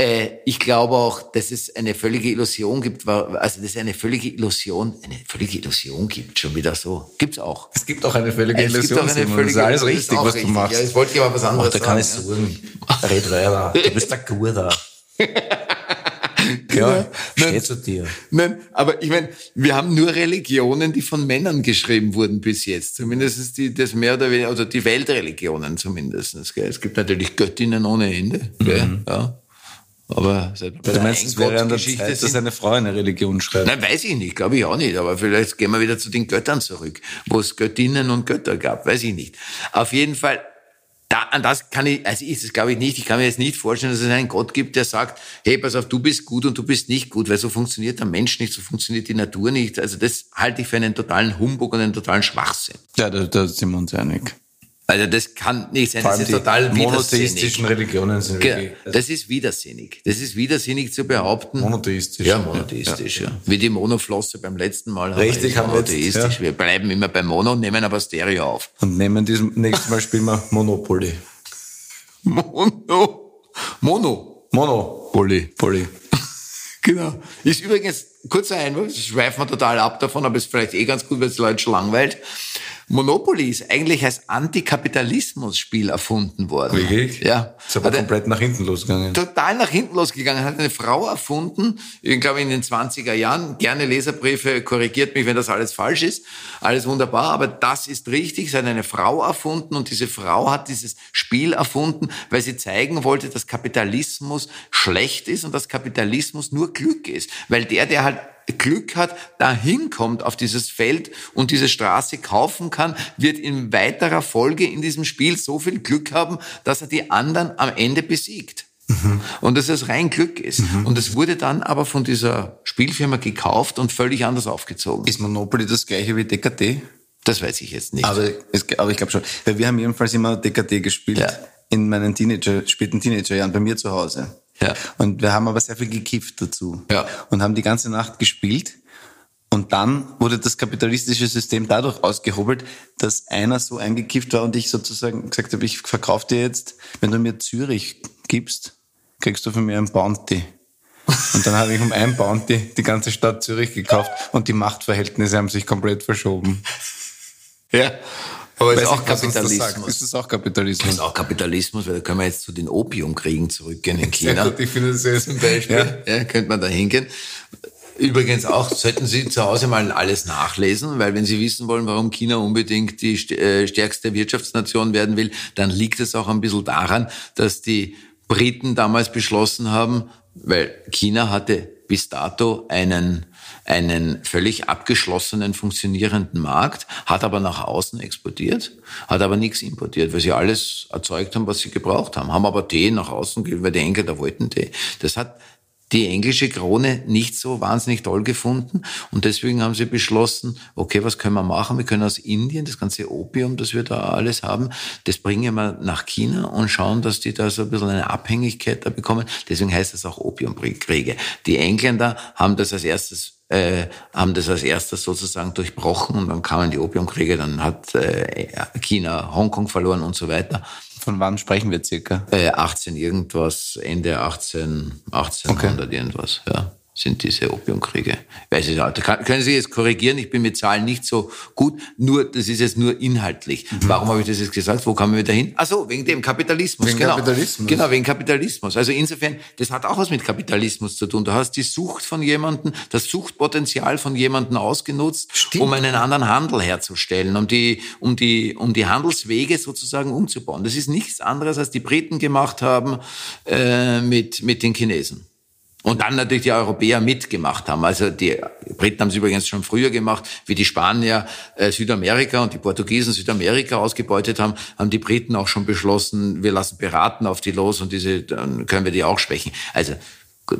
S1: Äh, ich glaube auch, dass es eine völlige Illusion gibt, also dass es eine völlige Illusion, eine völlige Illusion gibt, schon wieder so. Gibt's auch.
S2: Es gibt auch eine völlige
S1: Es gibt auch eine
S2: Simon.
S1: völlige
S2: das ist alles richtig, was
S1: richtig.
S2: du machst.
S1: Ja, jetzt wollte ich aber was anderes
S2: Ach, da kann ich
S1: sagen,
S2: sagen. Red weiter. Du bist der Guter. Ja, steh zu dir.
S1: Nein, aber ich meine, wir haben nur Religionen, die von Männern geschrieben wurden bis jetzt. Zumindest die, das mehr oder weniger, oder die Weltreligionen zumindest. Gell? Es gibt natürlich Göttinnen ohne Ende. Gell? Ja. Aber bei der
S2: meinst, es wäre an der
S1: Eingottgeschichte
S2: Zeit, dass eine Frau eine Religion schreibt?
S1: Nein, weiß ich nicht, glaube ich auch nicht. Aber vielleicht gehen wir wieder zu den Göttern zurück, wo es Göttinnen und Götter gab, weiß ich nicht. Auf jeden Fall, da, an das kann ich, also ist es glaube ich nicht, ich kann mir jetzt nicht vorstellen, dass es einen Gott gibt, der sagt, hey, pass auf, du bist gut und du bist nicht gut, weil so funktioniert der Mensch nicht, so funktioniert die Natur nicht. Also das halte ich für einen totalen Humbug und einen totalen Schwachsinn.
S2: Ja, da, da sind wir uns einig.
S1: Also das kann nicht sein,
S2: Vor
S1: das ist total
S2: monotheistischen Religionen sind
S1: Genau,
S2: wirklich
S1: Das ist widersinnig. Das ist widersinnig zu behaupten.
S2: monotheistisch.
S1: Ja, monotheistisch, ja. Wie die Monoflosse beim letzten Mal. haben wir
S2: Richtig, haben wir
S1: monotheistisch.
S2: ja.
S1: Wir bleiben immer bei Mono, nehmen aber Stereo auf.
S2: Und nehmen diesem nächsten Mal spielen wir Monopoly.
S1: Mono. Mono.
S2: Monopoly. Poly.
S1: Genau. Ist übrigens, kurzer Einwurf, schweifen wir total ab davon, aber ist vielleicht eh ganz gut, weil es Leute schon langweilt. Monopoly ist eigentlich als Antikapitalismus-Spiel erfunden worden.
S2: Wirklich?
S1: Ja.
S2: Ist aber
S1: Hat
S2: komplett nach hinten losgegangen.
S1: total nach hinten losgegangen. Hat eine Frau erfunden, ich glaube in den 20er Jahren. Gerne Leserbriefe, korrigiert mich, wenn das alles falsch ist. Alles wunderbar, aber das ist richtig. Sie hat eine Frau erfunden und diese Frau hat dieses Spiel erfunden, weil sie zeigen wollte, dass Kapitalismus schlecht ist und dass Kapitalismus nur Glück ist. Weil der, der halt Glück hat, dahin kommt auf dieses Feld und diese Straße kaufen kann, wird in weiterer Folge in diesem Spiel so viel Glück haben, dass er die anderen am Ende besiegt. Und dass es rein Glück ist. Und es wurde dann aber von dieser Spielfirma gekauft und völlig anders aufgezogen.
S2: Ist Monopoly das gleiche wie DKT?
S1: Das weiß ich jetzt nicht.
S2: Aber, es, aber ich glaube schon. Weil wir haben jedenfalls immer DKT gespielt.
S1: Ja.
S2: In meinen Teenager, späten Teenagerjahren bei mir zu Hause.
S1: Ja.
S2: Und wir haben aber sehr viel gekifft dazu.
S1: Ja.
S2: Und haben die ganze Nacht gespielt. Und dann wurde das kapitalistische System dadurch ausgehobelt, dass einer so eingekifft war und ich sozusagen gesagt habe, ich verkaufe dir jetzt, wenn du mir Zürich gibst, kriegst du von mir ein Bounty. Und dann habe ich um ein Bounty die ganze Stadt Zürich gekauft und die Machtverhältnisse haben sich komplett verschoben.
S1: ja. Aber es ist auch
S2: nicht, sagt.
S1: Kapitalismus.
S2: Ist das auch Kapitalismus?
S1: ist auch Kapitalismus, weil da können wir jetzt zu den Opiumkriegen zurückgehen in
S2: Sehr
S1: China.
S2: gut, ich finde das sehr
S1: Zum Beispiel, ja. könnte man da hingehen. Übrigens auch, sollten Sie zu Hause mal alles nachlesen, weil wenn Sie wissen wollen, warum China unbedingt die äh, stärkste Wirtschaftsnation werden will, dann liegt es auch ein bisschen daran, dass die Briten damals beschlossen haben, weil China hatte bis dato einen einen völlig abgeschlossenen, funktionierenden Markt, hat aber nach außen exportiert, hat aber nichts importiert, weil sie alles erzeugt haben, was sie gebraucht haben, haben aber Tee nach außen gegeben, weil die Engländer wollten Tee. Das hat die englische Krone nicht so wahnsinnig toll gefunden und deswegen haben sie beschlossen, okay, was können wir machen? Wir können aus Indien das ganze Opium, das wir da alles haben, das bringen wir nach China und schauen, dass die da so ein bisschen eine Abhängigkeit da bekommen. Deswegen heißt das auch Opiumkriege. Die Engländer haben das als erstes äh, haben das als erstes sozusagen durchbrochen und dann kamen die Opiumkriege, dann hat äh, China Hongkong verloren und so weiter.
S2: Von wann sprechen wir circa?
S1: Äh, 18 irgendwas, Ende 18, 1800 irgendwas, ja, sind diese Opiumkriege. Weiß ich nicht, kann, können Sie jetzt korrigieren? Ich bin mit Zahlen nicht so gut, nur, das ist jetzt nur inhaltlich. Warum habe ich das jetzt gesagt? Wo kamen wir wieder hin? Ach so, wegen dem Kapitalismus.
S2: Wegen
S1: genau.
S2: Kapitalismus.
S1: Genau, wegen Kapitalismus. Also insofern, das hat auch was mit Kapitalismus zu tun. Du hast die Sucht von jemandem, das Suchtpotenzial von jemandem ausgenutzt, um einen anderen Handel herzustellen, um die, um die, um die Handelswege sozusagen umzubauen. Das ist nichts anderes, als die Briten gemacht haben äh, mit, mit den Chinesen. Und dann natürlich die Europäer mitgemacht haben. Also die Briten haben es übrigens schon früher gemacht, wie die Spanier äh, Südamerika und die Portugiesen Südamerika ausgebeutet haben, haben die Briten auch schon beschlossen, wir lassen Piraten auf die los und diese, dann können wir die auch schwächen. Also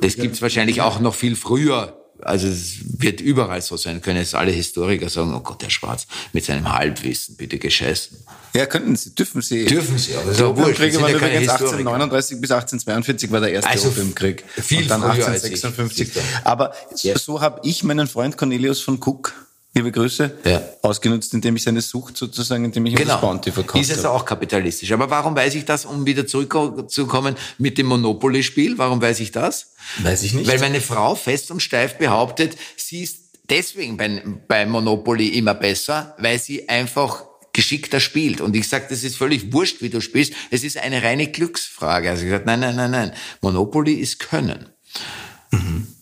S1: das gibt's wahrscheinlich auch noch viel früher. Also es wird überall so sein. Können jetzt alle Historiker sagen, oh Gott, der Schwarz mit seinem Halbwissen, bitte gescheißen.
S2: Ja, könnten Sie, dürfen Sie.
S1: Dürfen Sie, aber ja wurscht,
S2: Opiumkrieg
S1: wir sind
S2: war
S1: ja
S2: übrigens
S1: Historiker.
S2: 1839 bis 1842 war der erste
S1: Also
S2: Opiumkrieg.
S1: viel
S2: Und dann
S1: früher als ich.
S2: 1856.
S1: Siehst du.
S2: Aber
S1: Ja.
S2: so habe ich meinen Freund Cornelius von Cook, liebe Grüße,
S1: Ja.
S2: ausgenutzt, indem ich seine Sucht sozusagen, indem ich ihm das Bounty verkauft
S1: Ist es auch kapitalistisch. Aber warum weiß ich das, um wieder zurückzukommen mit dem Monopoly-Spiel? Warum weiß ich das?
S2: Weiß ich nicht.
S1: Weil meine Frau fest und steif behauptet, sie ist deswegen bei, bei Monopoly immer besser, weil sie einfach geschickter spielt. Und ich sage, das ist völlig wurscht, wie du spielst. Es ist eine reine Glücksfrage. Also ich gesagt, nein, nein, nein, nein. Monopoly ist Können.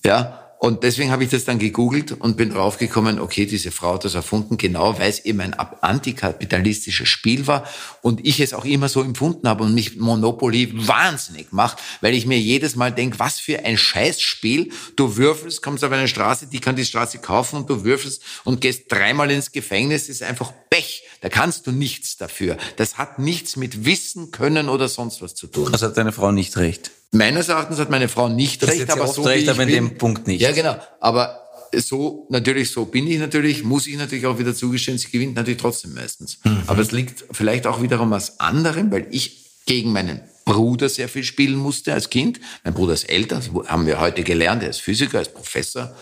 S1: Ja, und deswegen habe ich das dann gegoogelt und bin draufgekommen, okay, diese Frau hat das erfunden, genau, weil es eben ein antikapitalistisches Spiel war und ich es auch immer so empfunden habe und mich Monopoly wahnsinnig macht, weil ich mir jedes Mal denke, was für ein Scheißspiel. Du würfelst, kommst auf eine Straße, die kann die Straße kaufen und du würfelst und gehst dreimal ins Gefängnis, ist einfach Pech. Da kannst du nichts dafür. Das hat nichts mit Wissen, Können oder sonst was zu tun.
S2: Also hat deine Frau nicht recht.
S1: Meines Erachtens hat meine Frau nicht
S2: Das
S1: recht, aber so wie
S2: recht,
S1: ich
S2: aber in
S1: bin,
S2: dem Punkt nicht.
S1: Ja, genau. Aber so, natürlich, so bin ich natürlich, muss ich natürlich auch wieder zugestehen, sie gewinnt natürlich trotzdem meistens.
S2: Mhm.
S1: Aber es liegt vielleicht auch wiederum was anderem, weil ich gegen meinen Bruder sehr viel spielen musste als Kind. Mein Bruder ist älter, das haben wir heute gelernt, er ist Physiker, er ist Professor,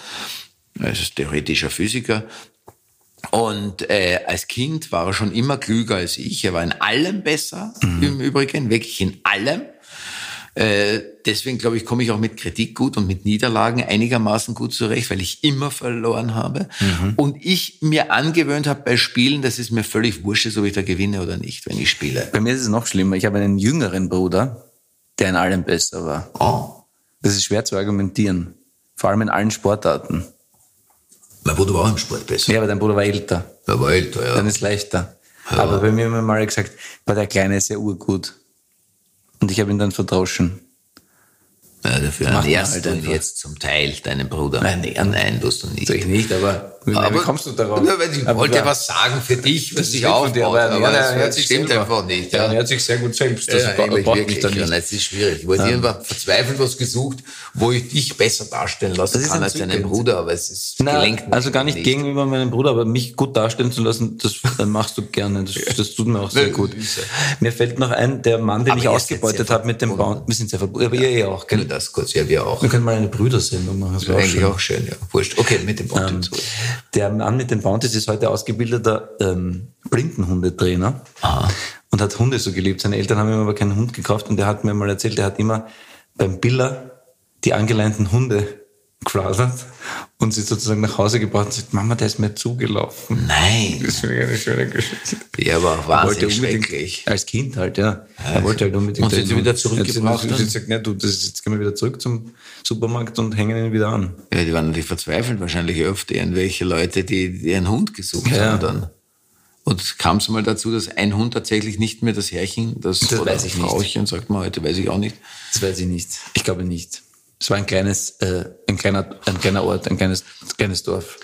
S1: er ist theoretischer Physiker. Und äh, als Kind war er schon immer klüger als ich. Er war in allem besser, im Übrigen, wirklich in allem. Äh, deswegen glaube ich, komme ich auch mit Kritik gut und mit Niederlagen einigermaßen gut zurecht, weil ich immer verloren habe. Und ich mir angewöhnt habe bei Spielen, dass es mir völlig wurscht ist, ob ich da gewinne oder nicht, wenn ich spiele.
S2: Bei mir ist es noch schlimmer. Ich habe einen jüngeren Bruder, der in allem besser war.
S1: Oh.
S2: Das ist schwer zu argumentieren. Vor allem in allen Sportarten.
S1: Mein Bruder war auch im Sport besser.
S2: Ja, aber dein Bruder war älter.
S1: Er war älter, ja.
S2: Dann ist leichter. Aber bei mir haben wir mal gesagt, war der Kleine ist ja urgut. Und ich habe ihn dann verdroschen.
S1: ja dafür ernährst
S2: halt
S1: du ihn jetzt zum Teil, deinen Bruder.
S2: Nein, nee.
S1: nein, tust du nicht.
S2: Sag ich nicht, aber, wie kommst du darauf?
S1: Nur weil ich
S2: Aber
S1: wollte
S2: klar.
S1: was sagen für dich, was dich
S2: lieb von dir,
S1: aufbaut.
S2: aber
S1: Aber,
S2: er
S1: das, stimmt
S2: selber.
S1: einfach nicht. Ja.
S2: ernährt sich sehr gut selbst.
S1: Ja,
S2: Das
S1: ja,
S2: braucht
S1: wirklich.
S2: dann
S1: Ja,
S2: nicht.
S1: das ist schwierig. Ich wollte irgendwann verzweifelt was gesucht, wo ich dich besser darstellen lassen
S2: Das
S1: kann als deinen. Bruder, aber es ist
S2: Na,
S1: gelenkt.
S2: also gar nicht, gegenüber meinem Bruder, aber mich gut darstellen zu lassen, das machst du gerne. Das, das tut mir auch sehr
S1: Ja,
S2: gut.
S1: ja.
S2: Mir fällt noch ein, der Mann, den
S1: Aber
S2: ich ausgebeutet habe mit dem. Baum. Wir sind sehr verbunden. Aber ihr eh auch,
S1: Nur das kurz, ja, wir auch.
S2: Wir können mal eine Brüdersendung machen. Das wäre
S1: Eigentlich auch schön, ja. Wurscht. Okay, mit dem hinzu.
S2: Der Mann mit den Bounties ist heute ausgebildeter ähm, Blindenhundetrainer
S1: Aha.
S2: und hat Hunde so geliebt. Seine Eltern haben ihm aber keinen Hund gekauft und er hat mir mal erzählt, er hat immer beim Biller die angeleinten Hunde gefladert und sie sozusagen nach Hause gebracht und sagt, Mama, der ist mir zugelaufen.
S1: Nein.
S2: Das finde ich eine schöne Geschichte.
S1: Ja, aber
S2: Er wollte
S1: wahnsinnig schrecklich.
S2: als Kind halt, ja. Er wollte halt unbedingt.
S1: Und sie sie wieder zurückgebracht dann?
S2: sie gesagt, ne, du, das ist, jetzt gehen wir wieder zurück zum Supermarkt und hängen ihn wieder an.
S1: Ja, die waren natürlich verzweifelt, wahrscheinlich öfter irgendwelche Leute, die, die einen Hund gesucht
S2: Ja.
S1: haben dann. Und kam es mal dazu, dass ein Hund tatsächlich nicht mehr das Herrchen, das,
S2: Das
S1: oder
S2: weiß ich nicht.
S1: Frauchen, sagt man heute, weiß ich auch nicht.
S2: Das weiß ich nicht. Ich glaube nicht. Es war ein kleines, äh, ein kleiner, ein kleiner Ort, ein kleines, kleines Dorf.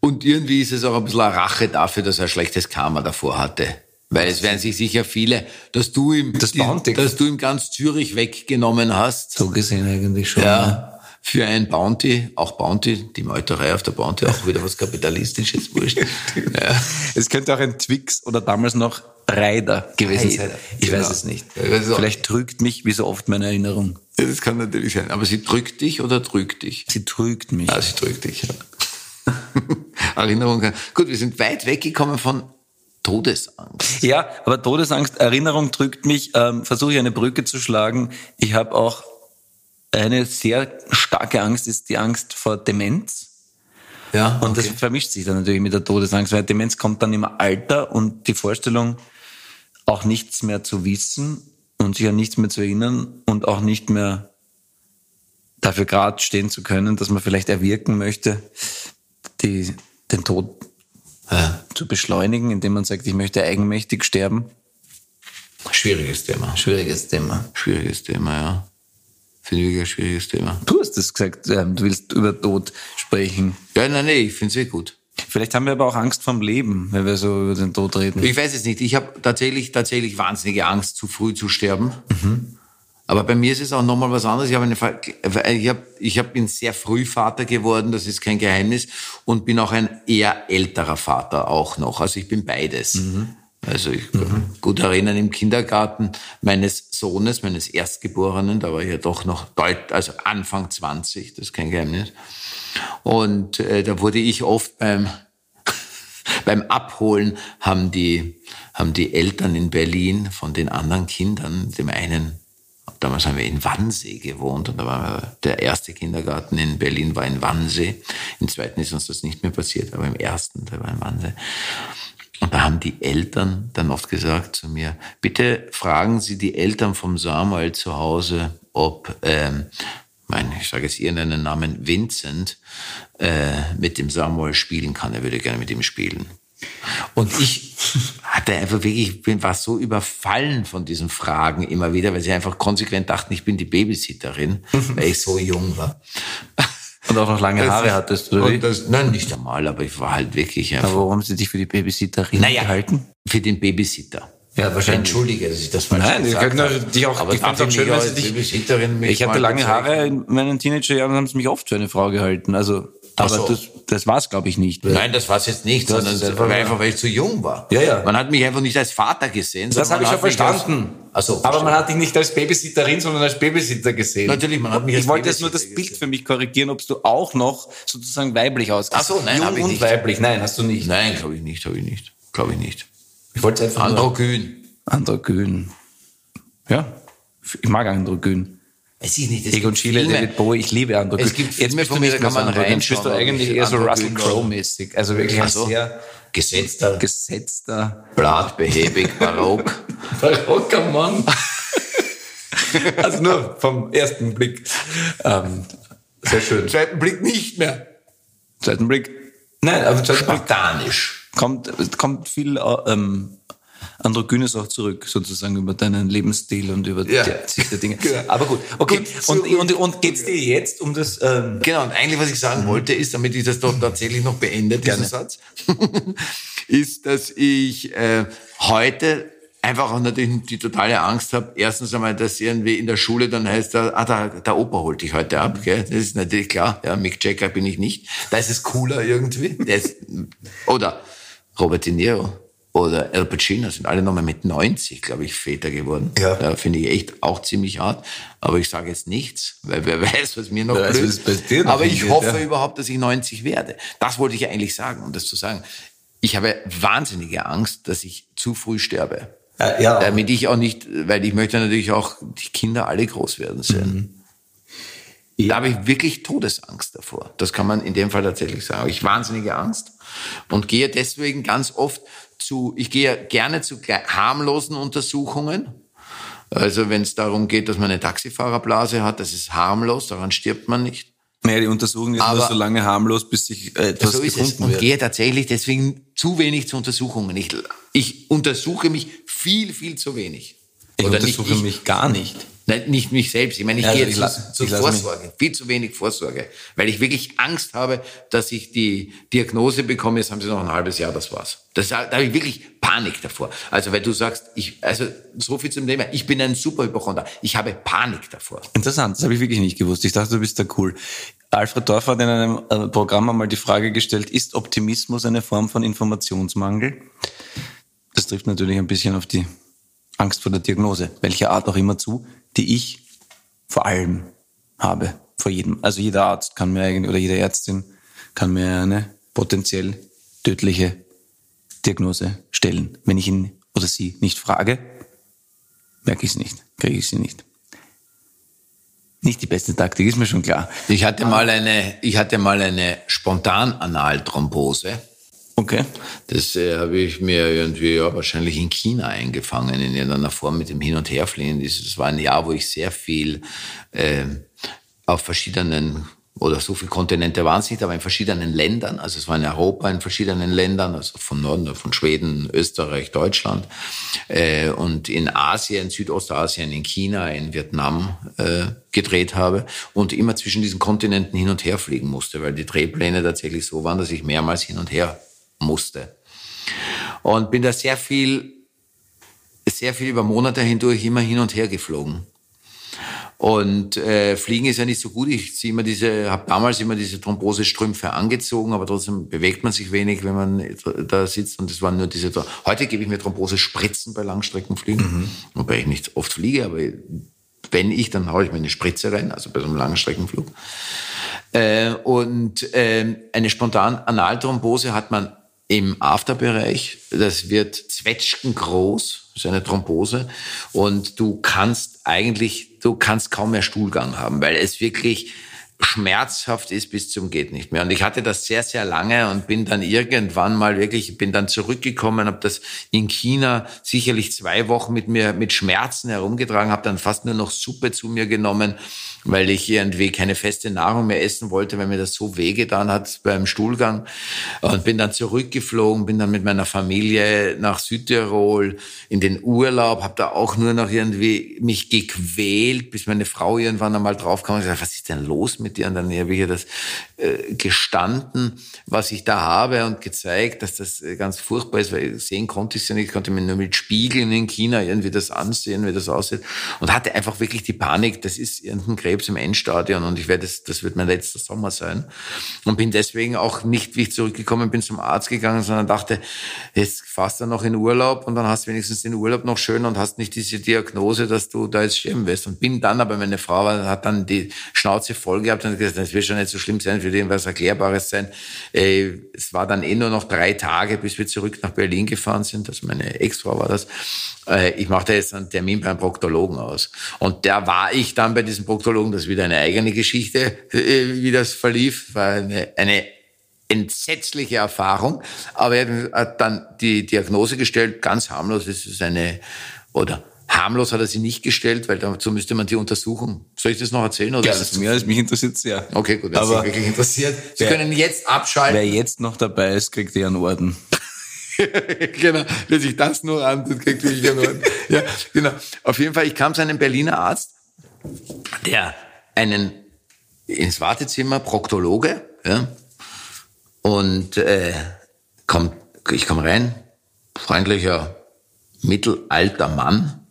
S1: Und irgendwie ist es auch ein bisschen eine Rache dafür, dass er ein schlechtes Karma davor hatte. Weil es werden sich sicher viele, dass du ihm,
S2: Das Bounty.
S1: dass du ihm ganz Zürich weggenommen hast.
S2: So gesehen eigentlich schon. ne?
S1: Ja. Für ein Bounty, auch Bounty, die Meuterei auf der Bounty, auch wieder was Kapitalistisches, wurscht. ja.
S2: Es könnte auch ein Twix oder damals noch Rider gewesen sein. Ich
S1: genau.
S2: weiß es nicht.
S1: Ja,
S2: Vielleicht trügt mich wie so oft meine Erinnerung.
S1: Das kann natürlich sein. Aber sie drückt dich oder trügt dich?
S2: Sie trügt mich.
S1: Ah, sie drückt dich, ja. Erinnerung. Gut, wir sind weit weggekommen von Todesangst.
S2: Ja, aber Todesangst, Erinnerung drückt mich, ähm, versuche ich eine Brücke zu schlagen. Ich habe auch eine sehr starke Angst, ist die Angst vor Demenz.
S1: Ja,
S2: Und das vermischt sich dann natürlich mit der Todesangst, weil Demenz kommt dann im Alter und die Vorstellung, auch nichts mehr zu wissen und sich an nichts mehr zu erinnern und auch nicht mehr dafür gerade stehen zu können, dass man vielleicht erwirken möchte, die, den Tod
S1: ja.
S2: zu beschleunigen, indem man sagt, ich möchte eigenmächtig sterben.
S1: Schwieriges Thema.
S2: Schwieriges Thema.
S1: Schwieriges Thema, ja. Finde ich wirklich ein schwieriges Thema.
S2: Du hast es gesagt, ähm, du willst über Tod sprechen.
S1: Ja, nein, nee, ich finde es sehr gut.
S2: Vielleicht haben wir aber auch Angst vom Leben, wenn wir so über den Tod reden.
S1: Ich weiß es nicht. Ich habe tatsächlich, tatsächlich wahnsinnige Angst, zu früh zu sterben. Aber bei mir ist es auch nochmal was anderes. Ich, habe eine, Ver- ich, hab, ich hab, bin sehr früh Vater geworden, das ist kein Geheimnis. Und bin auch ein eher älterer Vater auch noch. Also ich bin beides. Also ich kann mich gut erinnern im Kindergarten meines Sohnes, meines Erstgeborenen, da war ich ja doch noch deut, also Anfang 20, das ist kein Geheimnis. Und äh, da wurde ich oft beim beim Abholen haben die, haben die Eltern in Berlin von den anderen Kindern, dem einen, damals haben wir in Wannsee gewohnt und da war der erste Kindergarten in Berlin war in Wannsee. Im zweiten ist uns das nicht mehr passiert, aber im ersten, der war in Wannsee. Und da haben die Eltern dann oft gesagt zu mir, bitte fragen Sie die Eltern vom Samuel zu Hause, ob, ähm, mein, ich sage jetzt irgendeinen Namen, Vincent, äh, mit dem Samuel spielen kann. Er würde gerne mit ihm spielen. Und ich hatte einfach wirklich, ich bin, war so überfallen von diesen Fragen immer wieder, weil sie einfach konsequent dachten, ich bin die Babysitterin, weil ich so jung war.
S2: Und auch noch lange Haare hattest, oder wie?
S1: Das, nein, nicht einmal, aber ich war halt wirklich einfach.
S2: Aber warum haben sie dich für die Babysitterin
S1: Naja,
S2: gehalten?
S1: für den Babysitter.
S2: Ja, wahrscheinlich.
S1: Entschuldige, dass ich das falsch
S2: Nein, die
S1: gesagt habe.
S2: auch- dich auch-
S1: aber
S2: ich
S1: darf
S2: auch schön,
S1: als
S2: dich-
S1: Babysitterin mich
S2: Ich hatte lange? Haare in meinen Teenagerjahren und haben sie mich oft für eine Frau gehalten. Also, aber
S1: so.
S2: das, das war's, glaube ich, nicht.
S1: Nein, das war es jetzt nicht,
S2: Das
S1: sondern es
S2: einfach-
S1: war einfach, weil ich zu jung war.
S2: Ja, ja.
S1: Man hat mich einfach nicht als Vater gesehen.
S2: Das habe ich schon verstanden.
S1: Als, also,
S2: aber man hat dich nicht als Babysitterin, sondern als Babysitter gesehen.
S1: Natürlich, man hat mich als
S2: Ich wollte jetzt nur das Bild
S1: gesehen.
S2: für mich korrigieren, ob du auch noch sozusagen weiblich aussiehst.
S1: Ach so, nein,
S2: Jung und
S1: nicht.
S2: weiblich. Nein, hast du nicht.
S1: Nein, glaube ich nicht, habe ich nicht. Glaube ich nicht.
S2: Ich wollte es einfach.
S1: Androgyn.
S2: Androgyn. Ja, ich mag Androgyn.
S1: Es ist nicht, es
S2: Egon Schiele, David Bowie, ich liebe Androgyn.
S1: Es gibt
S2: Jetzt
S1: von
S2: du
S1: mir,
S2: nicht
S1: da
S2: mehr
S1: man
S2: Androgyn, bist du eigentlich
S1: ich
S2: eher so Russell. Crowe-mäßig. Also wirklich ein sehr
S1: Gesetzter,
S2: gesetzter,
S1: blatt, behäbig, barock.
S2: barocker Mann. also nur vom ersten Blick. Ähm, sehr schön.
S1: Zweiten Blick nicht mehr.
S2: Zweiten Blick. Nein, aber zweiten Blick
S1: Spartanisch.
S2: kommt, kommt viel äh, ähm, Androgynes auch zurück, sozusagen über deinen Lebensstil und über
S1: Ja.
S2: die Sicht der Dinge.
S1: Genau.
S2: Aber gut, okay.
S1: Gut,
S2: und, und, und geht's dir jetzt um das? Ähm,
S1: Genau, und eigentlich, was ich sagen wollte, ist, damit ich das doch tatsächlich noch beende, diesen
S2: Gerne.
S1: Satz, ist, dass ich äh, heute einfach auch natürlich die totale Angst habe. Erstens einmal, dass irgendwie in der Schule dann heißt, ah, der, der Opa holt dich heute ab. Gell? Das ist natürlich klar. Ja, Mick Jagger bin ich nicht. Da ist es cooler irgendwie. Ist, oder Robert De Niro oder Al Pacino sind alle nochmal mit 90, glaube ich, Väter geworden.
S2: Ja.
S1: Da finde ich echt auch ziemlich hart. Aber ich sage jetzt nichts, weil wer weiß, was mir noch
S2: Wer weiß, dir noch
S1: Aber ich hoffe
S2: ja.
S1: überhaupt, dass ich 90 werde. Das wollte ich eigentlich sagen, um das zu sagen. Ich habe wahnsinnige Angst, dass ich zu früh sterbe.
S2: Äh, ja.
S1: Damit ich auch nicht, weil ich möchte natürlich auch die Kinder alle groß werden sehen. Da habe ich wirklich Todesangst davor. Das kann man in dem Fall tatsächlich sagen. Habe ich wahnsinnige Angst und gehe deswegen ganz oft zu, ich gehe gerne zu harmlosen Untersuchungen. Also wenn es darum geht, dass man eine Taxifahrerblase hat, das ist harmlos, daran stirbt man nicht.
S2: Naja, die Untersuchung ist
S1: Aber-
S2: nur so lange harmlos, bis sich äh, etwas
S1: so ist es.
S2: gefunden
S1: Und
S2: wird.
S1: gehe tatsächlich deswegen zu wenig zu Untersuchungen. Ich, ich untersuche mich viel, viel zu wenig.
S2: Ich
S1: Oder nicht
S2: untersuche
S1: ich,
S2: mich gar nicht.
S1: Nein, nicht mich selbst. Ich meine, ich
S2: Also
S1: gehe
S2: ich
S1: zu,
S2: la-
S1: zu
S2: ich lasse mich-
S1: Vorsorge. Viel zu wenig Vorsorge. Weil ich wirklich Angst habe, dass ich die Diagnose bekomme, jetzt haben sie noch ein halbes Jahr, das war's. Das, da habe ich wirklich Panik davor. Also, weil du sagst, ich, also, so viel zum Thema. Ich bin ein super Hypochonder. Ich habe Panik davor.
S2: Interessant, das habe ich wirklich nicht gewusst. Ich dachte, du bist da cool. Alfred Dorf hat in einem äh, Programm einmal die Frage gestellt, ist Optimismus eine Form von Informationsmangel? Das trifft natürlich ein bisschen auf die Angst vor der Diagnose, welcher Art auch immer zu, die ich vor allem habe, vor jedem. Also jeder Arzt kann mir eigentlich, oder jede Ärztin kann mir eine potenziell tödliche Diagnose stellen. Wenn ich ihn oder sie nicht frage, merke ich es nicht, kriege ich sie nicht. Nicht die beste Taktik, ist mir schon klar.
S1: Ich hatte mal eine, ich hatte mal eine Spontananalthrombose.
S2: Okay.
S1: Das äh, habe ich mir irgendwie ja, wahrscheinlich in China eingefangen, in irgendeiner Form mit dem Hin- und Herfliegen. Das war ein Jahr, wo ich sehr viel äh, auf verschiedenen, oder so viele Kontinente waren es nicht, aber in verschiedenen Ländern, also es war in Europa, in verschiedenen Ländern, also von Norden, von Schweden, Österreich, Deutschland, äh, und in Asien, Südostasien, in China, in Vietnam äh, gedreht habe und immer zwischen diesen Kontinenten hin und her fliegen musste, weil die Drehpläne tatsächlich so waren, dass ich mehrmals hin und her musste. Und bin da sehr viel, sehr viel über Monate hindurch immer hin und her geflogen. Und äh, Fliegen ist ja nicht so gut. Ich ziehe immer diese, habe damals immer diese Thrombosestrümpfe angezogen, aber trotzdem bewegt man sich wenig, wenn man da sitzt. Und das waren nur diese. Heute gebe ich mir Thrombosespritzen bei Langstreckenfliegen, wobei ich nicht oft fliege, aber wenn ich, dann haue ich mir eine Spritze rein, also bei so einem Langstreckenflug. Äh, und ähm, eine spontane Analthrombose hat man im Afterbereich. Das wird zwetschgengroß, ist eine Thrombose. Und du kannst eigentlich, du kannst kaum mehr Stuhlgang haben, weil es wirklich schmerzhaft ist bis zum geht nicht mehr. Und ich hatte das sehr, sehr lange und bin dann irgendwann mal wirklich, bin dann zurückgekommen, habe das in China sicherlich zwei Wochen mit mir mit Schmerzen herumgetragen, habe dann fast nur noch Suppe zu mir genommen, weil ich irgendwie keine feste Nahrung mehr essen wollte, weil mir das so wehgetan hat beim Stuhlgang. Und bin dann zurückgeflogen, bin dann mit meiner Familie nach Südtirol in den Urlaub, habe da auch nur noch irgendwie mich gequält, bis meine Frau irgendwann einmal draufkam und gesagt, was ist denn los mit dir? Und dann habe ich ihr das äh, gestanden, was ich da habe und gezeigt, dass das äh, ganz furchtbar ist, weil sehen konnte ich es ja nicht, ich konnte mir nur mit Spiegeln in China irgendwie das ansehen, wie das aussieht und hatte einfach wirklich die Panik, das ist irgendein Krebs im Endstadion und ich werde das, das wird mein letzter Sommer sein und bin deswegen auch nicht, wie ich zurückgekommen bin, zum Arzt gegangen, sondern dachte, jetzt fährst du noch in Urlaub und dann hast du wenigstens den Urlaub noch schön und hast nicht diese Diagnose, dass du da jetzt sterben wirst und bin dann, aber meine Frau hat dann die Schnauze voll gehabt und gesagt, das wird schon nicht so schlimm sein, für den was Erklärbares sein. Äh, es war dann eh nur noch drei Tage, bis wir zurück nach Berlin gefahren sind, also meine Ex-Frau war das. Äh, ich machte jetzt einen Termin beim Proktologen aus. Und da war ich dann bei diesem Proktologen, das ist wieder eine eigene Geschichte, äh, wie das verlief, war eine, eine entsetzliche Erfahrung. Aber er hat dann die Diagnose gestellt, ganz harmlos, es ist eine, oder harmlos hat er sie nicht gestellt, weil dazu müsste man die Untersuchung. Soll ich das noch erzählen? Oder
S2: Ja,
S1: ist
S2: das
S1: das
S2: mir, das mich interessiert sehr.
S1: Okay, gut, es
S2: Aber
S1: Sie wirklich interessiert. Sie
S2: wer-
S1: können jetzt abschalten.
S2: wer jetzt noch dabei ist, kriegt einen Orden.
S1: genau, wer sich das nur antut, kriegt wirklich ja, genau. Auf jeden Fall, ich kam zu einem Berliner Arzt, der einen ins Wartezimmer, Proktologe, ja, und äh, kommt, ich komme rein, freundlicher, mittelalter Mann,